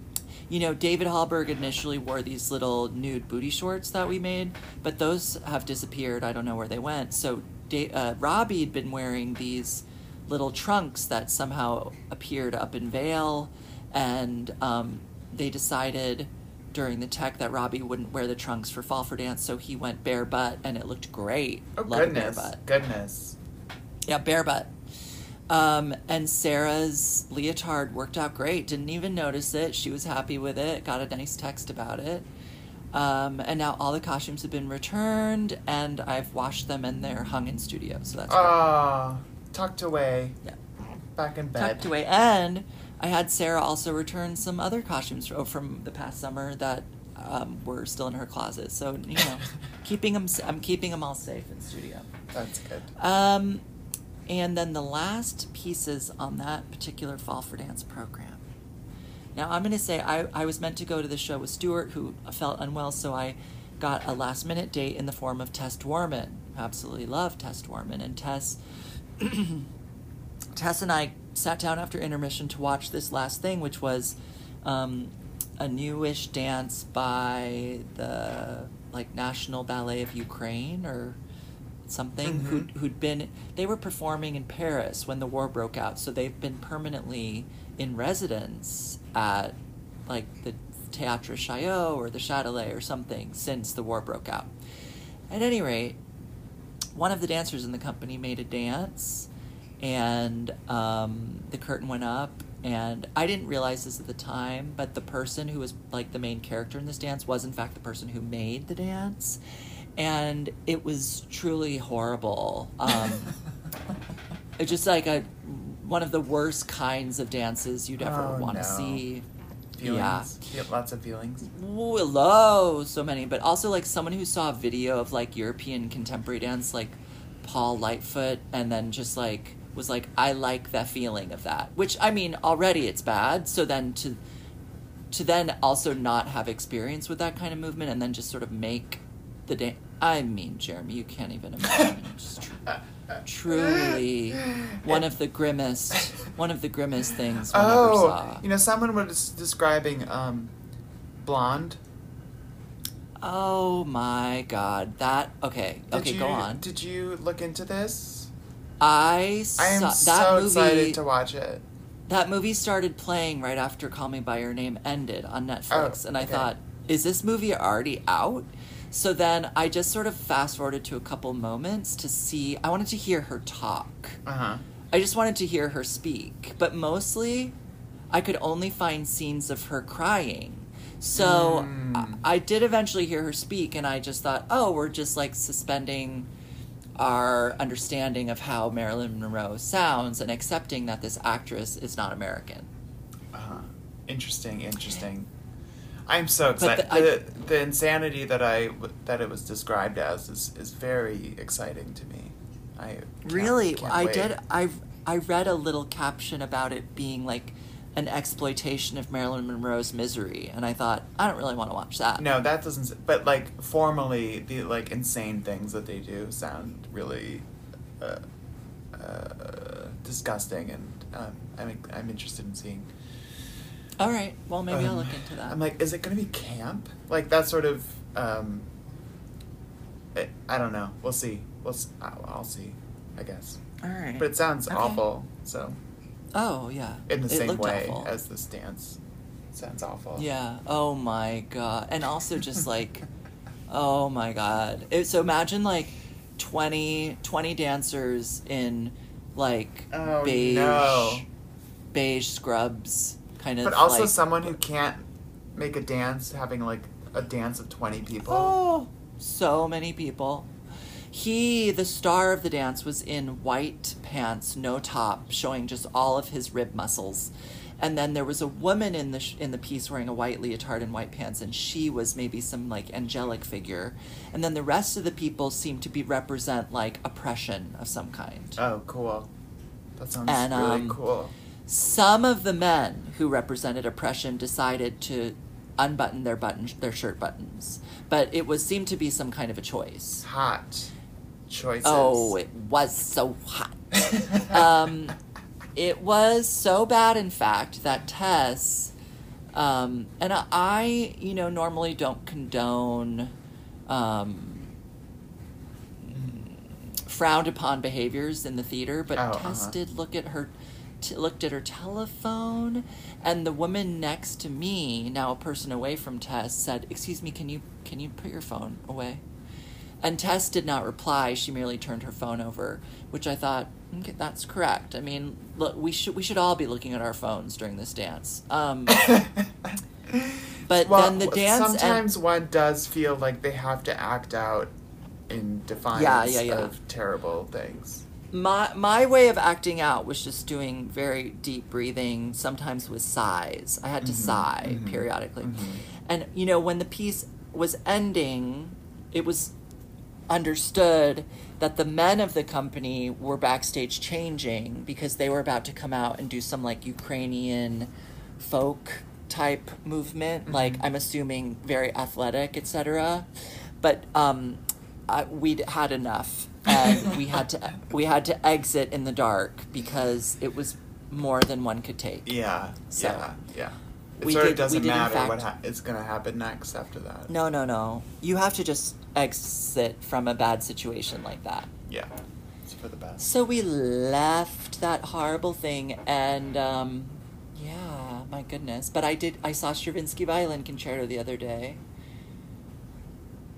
[SPEAKER 2] you know, David Hallberg initially wore these little nude booty shorts that we made, but those have disappeared. I don't know where they went. So da- uh, Robbie had been wearing these little trunks that somehow appeared up in Vail, and um, they decided during the tech that Robbie wouldn't wear the trunks for Fall for Dance, so he went bare butt, and it looked great.
[SPEAKER 1] Oh
[SPEAKER 2] Love
[SPEAKER 1] goodness,
[SPEAKER 2] bare butt.
[SPEAKER 1] goodness.
[SPEAKER 2] Yeah, bare butt. Um, and Sarah's leotard worked out great. Didn't even notice it. She was happy with it. Got a nice text about it. Um, and now all the costumes have been returned, and I've washed them and they're hung in studio. So that's.
[SPEAKER 1] Ah, tucked away,
[SPEAKER 2] Yeah.
[SPEAKER 1] back in bed.
[SPEAKER 2] tucked away. And I had Sarah also return some other costumes fro- from the past summer that um, were still in her closet. So you know, keeping them. I'm keeping them all safe in studio.
[SPEAKER 1] That's good.
[SPEAKER 2] Um, and then the last pieces on that particular Fall for Dance program. Now, I'm going to say I, I was meant to go to the show with Stuart, who felt unwell, so I got a last minute date in the form of Tess Dworman. Absolutely love Tess Dworman. And Tess, Tess and I sat down after intermission to watch this last thing, which was um, a newish dance by the like National Ballet of Ukraine or something
[SPEAKER 1] Mhm.
[SPEAKER 2] who'd, who'd been they were performing in paris when the war broke out so they've been permanently in residence at like the théâtre chaillot or the châtelet or something since the war broke out at any rate one of the dancers in the company made a dance and um, the curtain went up and i didn't realize this at the time but the person who was like the main character in this dance was in fact the person who made the dance and it was truly horrible um, it's just like a one of the worst kinds of dances you'd ever
[SPEAKER 1] Oh,
[SPEAKER 2] want to
[SPEAKER 1] no.
[SPEAKER 2] see
[SPEAKER 1] Feelings.
[SPEAKER 2] Yeah.
[SPEAKER 1] Feel- lots of feelings.
[SPEAKER 2] Hello, so many, but also like someone who saw a video of like European contemporary dance, like Paul Lightfoot, and then just like was like, I like that feeling of that. Which I mean, already it's bad. So then to to then also not have experience with that kind of movement, and then just sort of make the dance. I mean, Jeremy, you can't even imagine. Just truly one of the grimmest, one of the grimmest things one ever
[SPEAKER 1] Oh,
[SPEAKER 2] saw.
[SPEAKER 1] you know, someone was describing um, blonde.
[SPEAKER 2] Oh my god. That okay.
[SPEAKER 1] Did
[SPEAKER 2] okay,
[SPEAKER 1] you,
[SPEAKER 2] go on.
[SPEAKER 1] Did you look into this?
[SPEAKER 2] I saw
[SPEAKER 1] I am
[SPEAKER 2] that
[SPEAKER 1] so
[SPEAKER 2] movie
[SPEAKER 1] excited to watch it.
[SPEAKER 2] that movie started playing right after Call Me by Your Name ended on Netflix
[SPEAKER 1] Oh,
[SPEAKER 2] and I
[SPEAKER 1] okay.
[SPEAKER 2] thought, is this movie already out? So then I just sort of fast forwarded to a couple moments to see I wanted to hear her talk.
[SPEAKER 1] Uh huh.
[SPEAKER 2] I just wanted to hear her speak, but mostly I could only find scenes of her crying. So
[SPEAKER 1] Mm.
[SPEAKER 2] I, I did eventually hear her speak, and I just thought, oh, we're just like suspending our understanding of how Marilyn Monroe sounds and accepting that this actress is not American.
[SPEAKER 1] Uh huh. Interesting. Interesting. I'm so excited.
[SPEAKER 2] the- I-
[SPEAKER 1] The, the, insanity that I that it was described as is, is very exciting to me. I can't-
[SPEAKER 2] Really,
[SPEAKER 1] can't
[SPEAKER 2] I did. I I read a little caption about it being like an exploitation of Marilyn Monroe's misery, and I thought I don't really want to watch that.
[SPEAKER 1] No, that doesn't. But like formally, the like insane things that they do sound really uh, uh, disgusting, and um, I'm I'm interested in seeing.
[SPEAKER 2] All right, well maybe I'll
[SPEAKER 1] Um,
[SPEAKER 2] look into that.
[SPEAKER 1] I'm like, is it going to be camp? Like that sort of. Um, I, I don't know. We'll see. We'll. s- I'll, I'll see. I guess.
[SPEAKER 2] All right.
[SPEAKER 1] But it sounds
[SPEAKER 2] Okay.
[SPEAKER 1] awful. So
[SPEAKER 2] Oh yeah.
[SPEAKER 1] in the
[SPEAKER 2] It
[SPEAKER 1] same way
[SPEAKER 2] awful.
[SPEAKER 1] as this dance, sounds awful.
[SPEAKER 2] Yeah. Oh my god. And also just like, oh my god. It, so imagine like 20, 20 dancers in like
[SPEAKER 1] Oh,
[SPEAKER 2] beige,
[SPEAKER 1] no.
[SPEAKER 2] beige scrubs, kind of.
[SPEAKER 1] But also
[SPEAKER 2] like,
[SPEAKER 1] someone who can't make a dance having like a dance of 20 people.
[SPEAKER 2] Oh, so many people. He, the star of the dance, was in white pants, no top, showing just all of his rib muscles. And then there was a woman in the sh- in the piece wearing a white leotard and white pants, and she was maybe some like angelic figure. And then the rest of the people seemed to be represent like oppression of some kind.
[SPEAKER 1] Oh, cool. That sounds
[SPEAKER 2] And,
[SPEAKER 1] really
[SPEAKER 2] um,
[SPEAKER 1] cool.
[SPEAKER 2] Some of the men who represented oppression decided to unbutton their button their shirt buttons. But it was seemed to be some kind of a choice.
[SPEAKER 1] Hot choices.
[SPEAKER 2] Oh, it was so hot. um, it was so bad, in fact, that Tess, um, and I, you know, normally don't condone um, frowned upon behaviors in the theater, but
[SPEAKER 1] Oh,
[SPEAKER 2] Tess
[SPEAKER 1] uh-huh.
[SPEAKER 2] did look at her. T- looked at her telephone, and the woman next to me, now a person away from Tess, said, "Excuse me, can you can you put your phone away?" And Tess did not reply. She merely turned her phone over, which I thought, okay, that's correct. I mean, look, we should we should all be looking at our phones during this dance. Um, but
[SPEAKER 1] Well,
[SPEAKER 2] then the dance. and-
[SPEAKER 1] Sometimes one does feel like they have to act out in defiance
[SPEAKER 2] Yeah, yeah, yeah.
[SPEAKER 1] of terrible things.
[SPEAKER 2] My my way of acting out was just doing very deep breathing, sometimes with sighs. I had to
[SPEAKER 1] Mhm,
[SPEAKER 2] sigh
[SPEAKER 1] mhm,
[SPEAKER 2] periodically.
[SPEAKER 1] mhm.
[SPEAKER 2] And you know, when the piece was ending, it was understood that the men of the company were backstage changing because they were about to come out and do some like Ukrainian folk type movement, like
[SPEAKER 1] Mhm.
[SPEAKER 2] I'm assuming very athletic, etc. But um, I, we'd had enough, and we had to we had to exit in the dark because it was more than one could take.
[SPEAKER 1] Yeah,
[SPEAKER 2] So,
[SPEAKER 1] yeah, yeah. It
[SPEAKER 2] we
[SPEAKER 1] sort
[SPEAKER 2] did-
[SPEAKER 1] of doesn't
[SPEAKER 2] we did in
[SPEAKER 1] matter what
[SPEAKER 2] fact-
[SPEAKER 1] ha- is going to happen next after that.
[SPEAKER 2] No, no, no. You have to just exit from a bad situation like that.
[SPEAKER 1] Yeah, it's for the best.
[SPEAKER 2] So we left that horrible thing, and um, yeah, my goodness. But I did. I saw Stravinsky Violin Concerto the other day.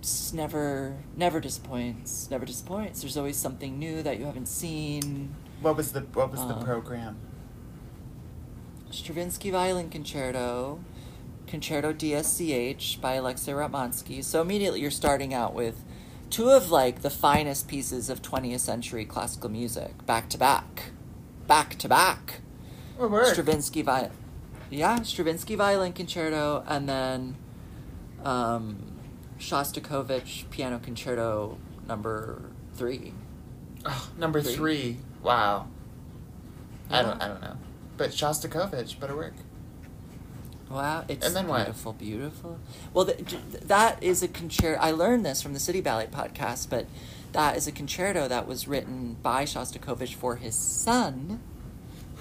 [SPEAKER 2] Just never, never disappoints. Never disappoints. There's always something new that you haven't seen.
[SPEAKER 1] What was the What was the
[SPEAKER 2] Um,
[SPEAKER 1] program?
[SPEAKER 2] Stravinsky Violin Concerto, Concerto DSCH by Alexei Ratmansky. So immediately you're starting out with two of like the finest pieces of 20th century classical music back to back, back to back.
[SPEAKER 1] Oh.
[SPEAKER 2] Stravinsky violin, yeah, Stravinsky Violin Concerto, and then um, Shostakovich Piano Concerto number three.
[SPEAKER 1] Oh, number
[SPEAKER 2] Three.
[SPEAKER 1] three. Wow. I don't. I don't know. But Shostakovich better work.
[SPEAKER 2] Wow, it's
[SPEAKER 1] And then what?
[SPEAKER 2] beautiful, beautiful. Well, th- that is a concerto. I learned this from the City Ballet podcast, but that is a concerto that was written by Shostakovich for his son,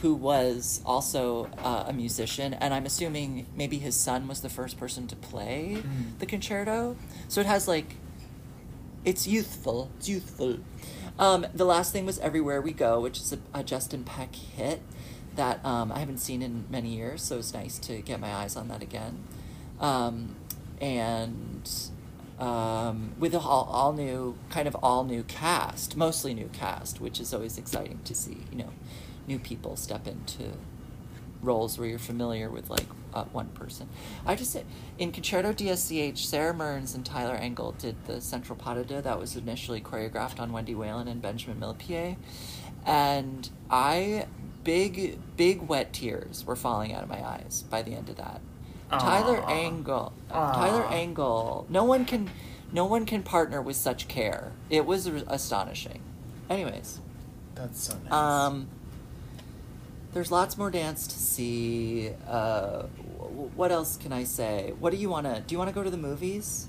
[SPEAKER 2] who was also uh, a musician. And I'm assuming maybe his son was the first person to play
[SPEAKER 1] Mhm.
[SPEAKER 2] the concerto. So it has like, it's youthful. It's youthful. Um, the last thing was Everywhere We Go, which is a, a Justin Peck hit that um, I haven't seen in many years, so it's nice to get my eyes on that again. Um, and um, with a all, all new, kind of all new cast, mostly new cast, which is always exciting to see, you know, new people step into roles where you're familiar with like uh, one person. I just in Concerto DSCH, Sara Mearns and Tyler Angle did the Central Pas de Deux that was initially choreographed on Wendy Whelan and Benjamin Millepied, and I big big wet tears were falling out of my eyes by the end of that. Tyler
[SPEAKER 1] Aw.
[SPEAKER 2] Angle,
[SPEAKER 1] Aw.
[SPEAKER 2] Tyler Angle. No one can, no one can partner with such care. It was astonishing. Anyways,
[SPEAKER 1] That's so nice.
[SPEAKER 2] um, there's lots more dance to see. Uh, what else can I say? What do you want to? Do you want to go to the movies?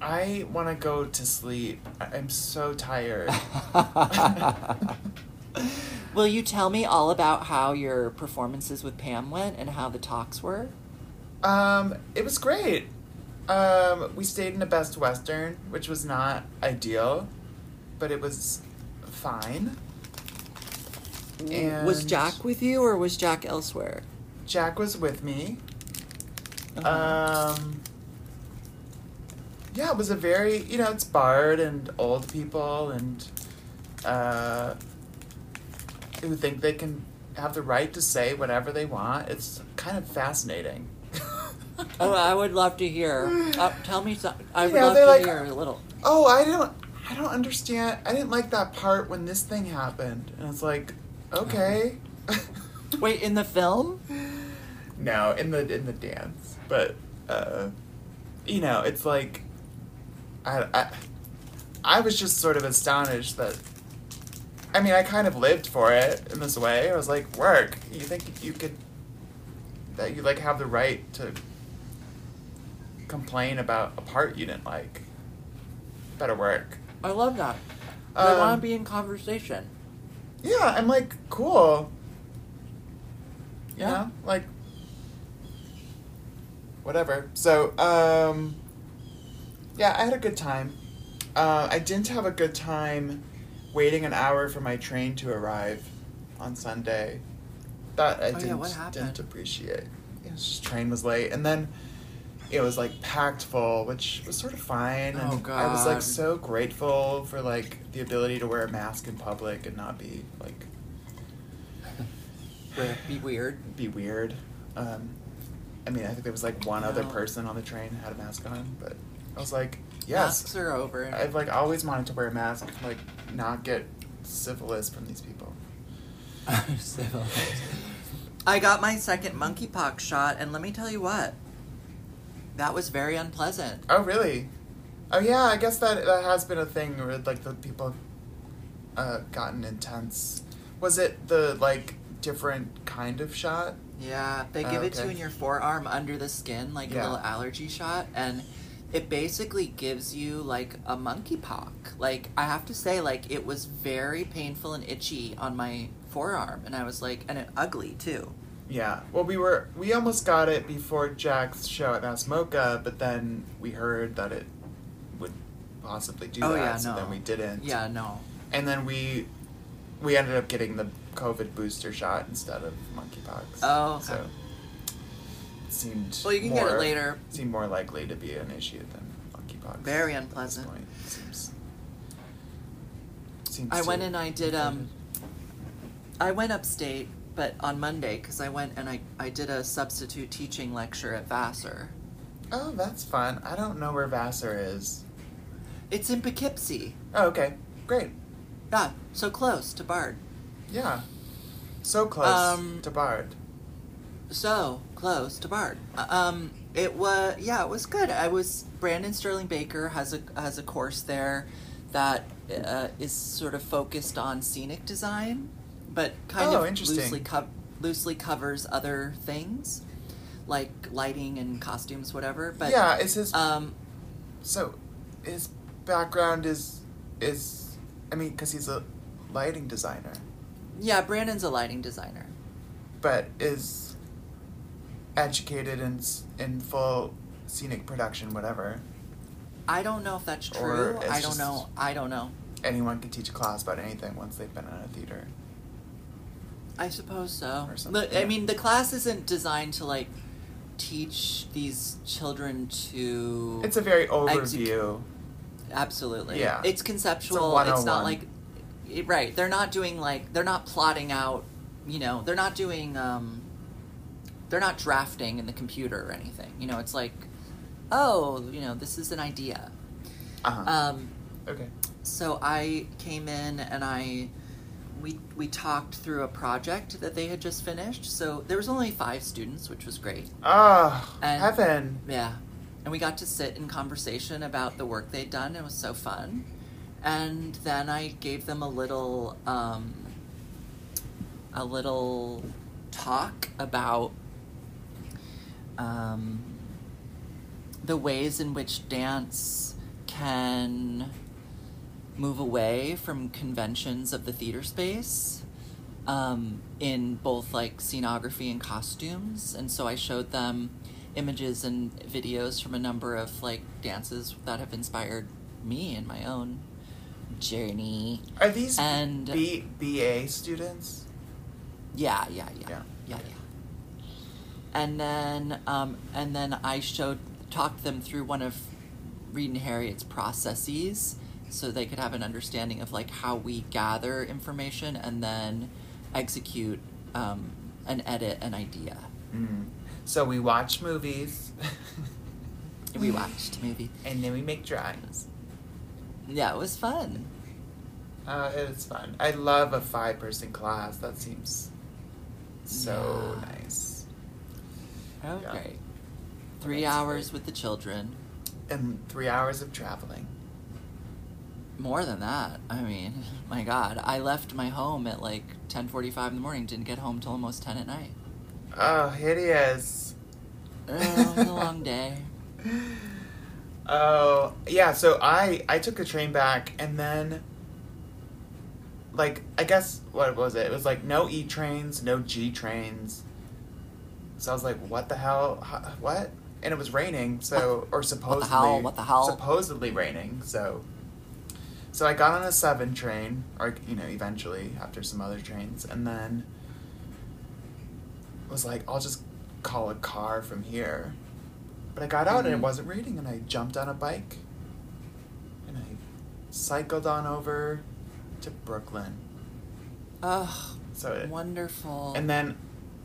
[SPEAKER 1] I want to go to sleep. I'm so tired.
[SPEAKER 2] Will you tell me all about how your performances with Pam went and how the talks were?
[SPEAKER 1] Um, it was great. Um, we stayed in a Best Western, which was not ideal, but it was fine.
[SPEAKER 2] Was Jack with you or was Jack elsewhere?
[SPEAKER 1] Jack was with me.
[SPEAKER 2] Uh-huh.
[SPEAKER 1] Um, yeah, it was a very, you know, it's Bard and old people and uh, who think they can have the right to say whatever they want. It's kind of fascinating.
[SPEAKER 2] oh, I would love to hear. Uh, tell me something. I would
[SPEAKER 1] Yeah,
[SPEAKER 2] love to
[SPEAKER 1] like-
[SPEAKER 2] hear a little.
[SPEAKER 1] oh, I don't, I don't understand. I didn't like that part when this thing happened, and it's like, okay.
[SPEAKER 2] Wait, in the film?
[SPEAKER 1] No, in the in the dance, but uh, you know, it's like, I, I, I was just sort of astonished that. I mean, I kind of lived for it in this way. I was like, work. You think you could, that you like have the right to complain about a part you didn't like. Better work.
[SPEAKER 2] I love that. I
[SPEAKER 1] Um,
[SPEAKER 2] want to be in conversation.
[SPEAKER 1] Yeah, I'm like, cool. You
[SPEAKER 2] Yeah.
[SPEAKER 1] know? Like, whatever. So, um, yeah, I had a good time. Uh, I didn't have a good time waiting an hour for my train to arrive on Sunday. That I
[SPEAKER 2] Oh,
[SPEAKER 1] didn't,
[SPEAKER 2] what
[SPEAKER 1] didn't appreciate. Was train was late, and then it was like packed full, which was sort of fine.
[SPEAKER 2] Oh,
[SPEAKER 1] and I was like so grateful for like the ability to wear a mask in public and not be like
[SPEAKER 2] Be weird.
[SPEAKER 1] be weird. Um, I mean, I think there was like one other person on the train had a mask on, but I was like, yes,
[SPEAKER 2] Masks are over.
[SPEAKER 1] I've like always wanted to wear a mask, like not get syphilis from these people.
[SPEAKER 2] I got my second monkeypox shot, and let me tell you what. That was very unpleasant.
[SPEAKER 1] Oh, really? Oh, yeah. I guess that that has been a thing where like the people uh, gotten intense. Was it the like different kind of shot?
[SPEAKER 2] Yeah, they
[SPEAKER 1] Oh,
[SPEAKER 2] give it to you in your forearm under the skin, like
[SPEAKER 1] Yeah.
[SPEAKER 2] a little allergy shot, and it basically gives you like a monkeypox. Like I have to say, like it was very painful and itchy on my forearm, and I was like, and it ugly too.
[SPEAKER 1] Yeah. Well, we were we almost got it before Jack's show at Asmoka, but then we heard that it would possibly do
[SPEAKER 2] Oh,
[SPEAKER 1] that,
[SPEAKER 2] yeah,
[SPEAKER 1] so
[SPEAKER 2] no.
[SPEAKER 1] then we didn't.
[SPEAKER 2] Yeah, no.
[SPEAKER 1] And then we we ended up getting the COVID booster shot instead of monkeypox.
[SPEAKER 2] Oh, okay.
[SPEAKER 1] So it seemed
[SPEAKER 2] Well, you can get it
[SPEAKER 1] more-
[SPEAKER 2] later.
[SPEAKER 1] Seemed more likely to be an issue than monkeypox.
[SPEAKER 2] Very
[SPEAKER 1] at this
[SPEAKER 2] unpleasant.
[SPEAKER 1] point. Seems. Seems
[SPEAKER 2] I
[SPEAKER 1] to-
[SPEAKER 2] went and I did um. I went upstate, but on Monday because I went and I I did a substitute teaching lecture at Vassar.
[SPEAKER 1] Oh, that's fun. I don't know where Vassar is.
[SPEAKER 2] It's in Poughkeepsie.
[SPEAKER 1] Oh, okay. Great.
[SPEAKER 2] Yeah, so close to Bard.
[SPEAKER 1] Yeah. So close
[SPEAKER 2] Um,
[SPEAKER 1] to Bard.
[SPEAKER 2] So close to Bard. Uh, Um, it was yeah, it was good. I was Brandon Stirling Baker has a has a course there that uh, is sort of focused on scenic design, but kind
[SPEAKER 1] Oh,
[SPEAKER 2] of loosely co- loosely covers other things like lighting and costumes, whatever. But
[SPEAKER 1] yeah, is his
[SPEAKER 2] um,
[SPEAKER 1] so his background is is I mean because he's a lighting designer,
[SPEAKER 2] yeah, Brandon's a lighting designer.
[SPEAKER 1] but is educated in in full scenic production, whatever.
[SPEAKER 2] I don't know if that's true. I don't know. I don't know.
[SPEAKER 1] Anyone can teach a class about anything once they've been in a theater.
[SPEAKER 2] I suppose so.
[SPEAKER 1] Or something,
[SPEAKER 2] The- I mean, the class isn't designed to like teach these children to.
[SPEAKER 1] It's a very
[SPEAKER 2] Exec-
[SPEAKER 1] overview.
[SPEAKER 2] absolutely.
[SPEAKER 1] Yeah.
[SPEAKER 2] It's conceptual.
[SPEAKER 1] It's
[SPEAKER 2] It's, not like right. They're not doing like they're not plotting out. You know, they're not doing. um They're not drafting in the computer or anything. You know, it's like, oh, you know, this is an idea.
[SPEAKER 1] Uh-huh.
[SPEAKER 2] Um,
[SPEAKER 1] okay.
[SPEAKER 2] so I came in and I we we talked through a project that they had just finished. So there was only five students, which was great.
[SPEAKER 1] Oh,
[SPEAKER 2] And-
[SPEAKER 1] heaven.
[SPEAKER 2] Yeah. And we got to sit in conversation about the work they'd done. It was so fun. And then I gave them a little um, a little talk about um, the ways in which dance can move away from conventions of the theater space um, in both like scenography and costumes. And so I showed them images and videos from a number of like dances that have inspired me in my own journey.
[SPEAKER 1] Are these
[SPEAKER 2] And-
[SPEAKER 1] B- BA students?
[SPEAKER 2] Yeah, yeah, yeah,
[SPEAKER 1] Yeah.
[SPEAKER 2] yeah, yeah. And then, um, and then I showed, talked them through one of Reid and Harriet's processes, so they could have an understanding of like how we gather information and then execute um, and edit an idea.
[SPEAKER 1] Mm. So we watch movies.
[SPEAKER 2] We watched movies.
[SPEAKER 1] And then we make drawings.
[SPEAKER 2] Yeah, it was fun.
[SPEAKER 1] Uh, it is fun. I love a five person class. That seems so
[SPEAKER 2] Yeah.
[SPEAKER 1] nice.
[SPEAKER 2] Oh,
[SPEAKER 1] Yeah.
[SPEAKER 2] Three hours
[SPEAKER 1] great.
[SPEAKER 2] with the children.
[SPEAKER 1] And three hours of traveling.
[SPEAKER 2] More than that. I mean, my God, I left my home at like ten forty-five in the morning. Didn't get home till almost ten at night.
[SPEAKER 1] Oh, hideous.
[SPEAKER 2] Oh, it was a long day.
[SPEAKER 1] Oh yeah, so I I took the train back and then like I guess what was it? It was like no E trains, no G trains. So I was like, what the hell? What? And it was raining, so or supposedly
[SPEAKER 2] hell? What the hell?
[SPEAKER 1] supposedly raining. So so I got on a seven train, or you know, eventually after some other trains, and then was like, I'll just call a car from here. But I got out and it
[SPEAKER 2] Mhm.
[SPEAKER 1] wasn't raining, and I jumped on a bike, and I cycled on over to Brooklyn.
[SPEAKER 2] Oh,
[SPEAKER 1] So it,
[SPEAKER 2] wonderful.
[SPEAKER 1] and then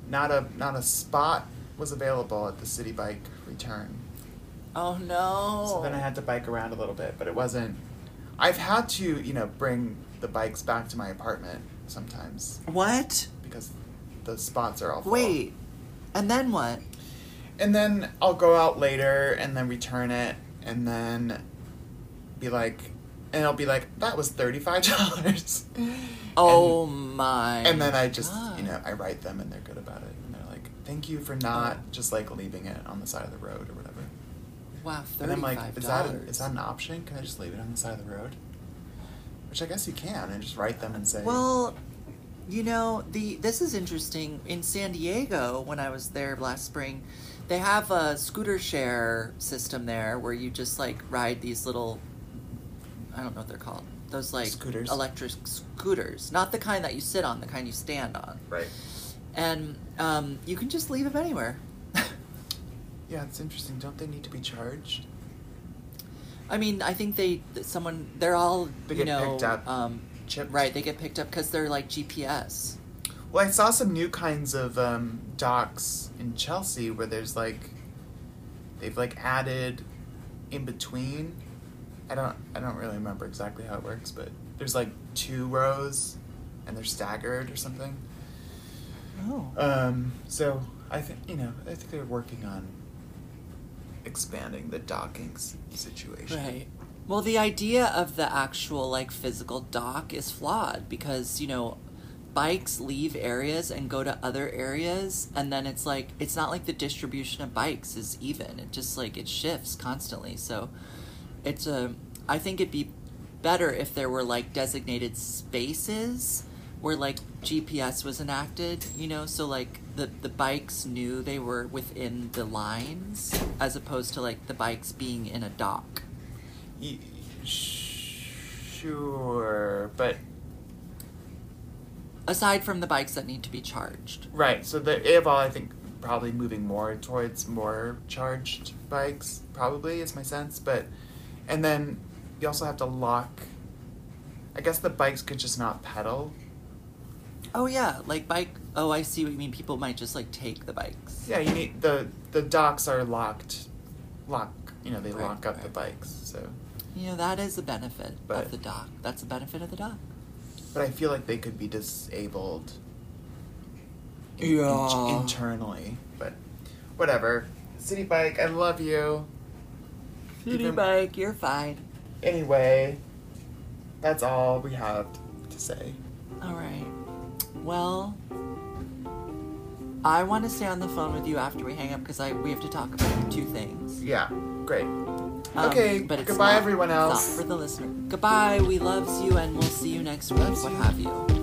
[SPEAKER 1] not a not a spot was available at the Citi Bike return.
[SPEAKER 2] oh no.
[SPEAKER 1] So then I had to bike around a little bit, but it wasn't. I've had to, you know, bring the bikes back to my apartment sometimes
[SPEAKER 2] What?
[SPEAKER 1] because the spots are all full.
[SPEAKER 2] Wait. And then what?
[SPEAKER 1] And then I'll go out later and then return it and then be like, and I'll be like, that was thirty five dollars.
[SPEAKER 2] Oh my.
[SPEAKER 1] And then I just,
[SPEAKER 2] God.
[SPEAKER 1] you know, I write them and they're good about it. And they're like, thank you for not
[SPEAKER 2] Oh.
[SPEAKER 1] just like leaving it on the side of the road or whatever.
[SPEAKER 2] Wow,
[SPEAKER 1] And I'm
[SPEAKER 2] thirty-five
[SPEAKER 1] like, is that, is that an option? Can I just leave it on the side of the road? Which I guess you can and just write them and say,
[SPEAKER 2] Well, you know, the this is interesting. In San Diego, when I was there last spring, they have a scooter share system there where you just like ride these little I don't know what they're called. Those like
[SPEAKER 1] Scooters.
[SPEAKER 2] electric scooters, not the kind that you sit on, the kind you stand on.
[SPEAKER 1] right.
[SPEAKER 2] And um, you can just leave them anywhere.
[SPEAKER 1] Yeah, it's interesting. Don't they need to be charged?
[SPEAKER 2] I mean, I think they someone they're all
[SPEAKER 1] They
[SPEAKER 2] you
[SPEAKER 1] get
[SPEAKER 2] know
[SPEAKER 1] picked up,
[SPEAKER 2] um,
[SPEAKER 1] chipped?
[SPEAKER 2] right. They get picked up because they're like GPS.
[SPEAKER 1] Well, I saw some new kinds of um, docks in Chelsea where there's like they've like added in between. I don't I don't really remember exactly how it works, but there's like two rows and they're staggered or something.
[SPEAKER 2] Oh.
[SPEAKER 1] Um, so I think you know I think they're working on expanding the docking situation.
[SPEAKER 2] Right. Well, the idea of the actual like physical dock is flawed because, you know, bikes leave areas and go to other areas and then it's like it's not like the distribution of bikes is even. It just like it shifts constantly. So it's a I think it'd be better if there were like designated spaces where like GPS was enacted, you know, so like the the bikes knew they were within the lines as opposed to like the bikes being in a dock.
[SPEAKER 1] Sure, but
[SPEAKER 2] Aside from the bikes that need to be charged.
[SPEAKER 1] Right. So the Avol, I think, probably moving more towards more charged bikes. Probably is my sense, but and then you also have to lock. I guess the bikes could just not pedal.
[SPEAKER 2] Oh yeah, like bike. Oh, I see what you mean. People might just like take the bikes.
[SPEAKER 1] Yeah, you need the the docks are locked. Lock. You know they
[SPEAKER 2] Right,
[SPEAKER 1] lock up the bikes. So,
[SPEAKER 2] You know that is a benefit
[SPEAKER 1] But-
[SPEAKER 2] of the dock. That's a benefit of the dock.
[SPEAKER 1] but I feel like they could be disabled. in- in-
[SPEAKER 2] Yeah.
[SPEAKER 1] internally, but whatever. Citi Bike, I love you.
[SPEAKER 2] Citi
[SPEAKER 1] Even-
[SPEAKER 2] bike, you're fine.
[SPEAKER 1] Anyway, that's all we have to say.
[SPEAKER 2] All right. Well, I want to stay on the phone with you after we hang up because I we have to talk about two things.
[SPEAKER 1] Yeah, great.
[SPEAKER 2] Um,
[SPEAKER 1] Okay,
[SPEAKER 2] but it's
[SPEAKER 1] goodbye,
[SPEAKER 2] not-
[SPEAKER 1] everyone
[SPEAKER 2] it's not
[SPEAKER 1] else.
[SPEAKER 2] for the listener. Goodbye. We loves you, and we'll see you next week.
[SPEAKER 1] Loves
[SPEAKER 2] what
[SPEAKER 1] you.
[SPEAKER 2] have you?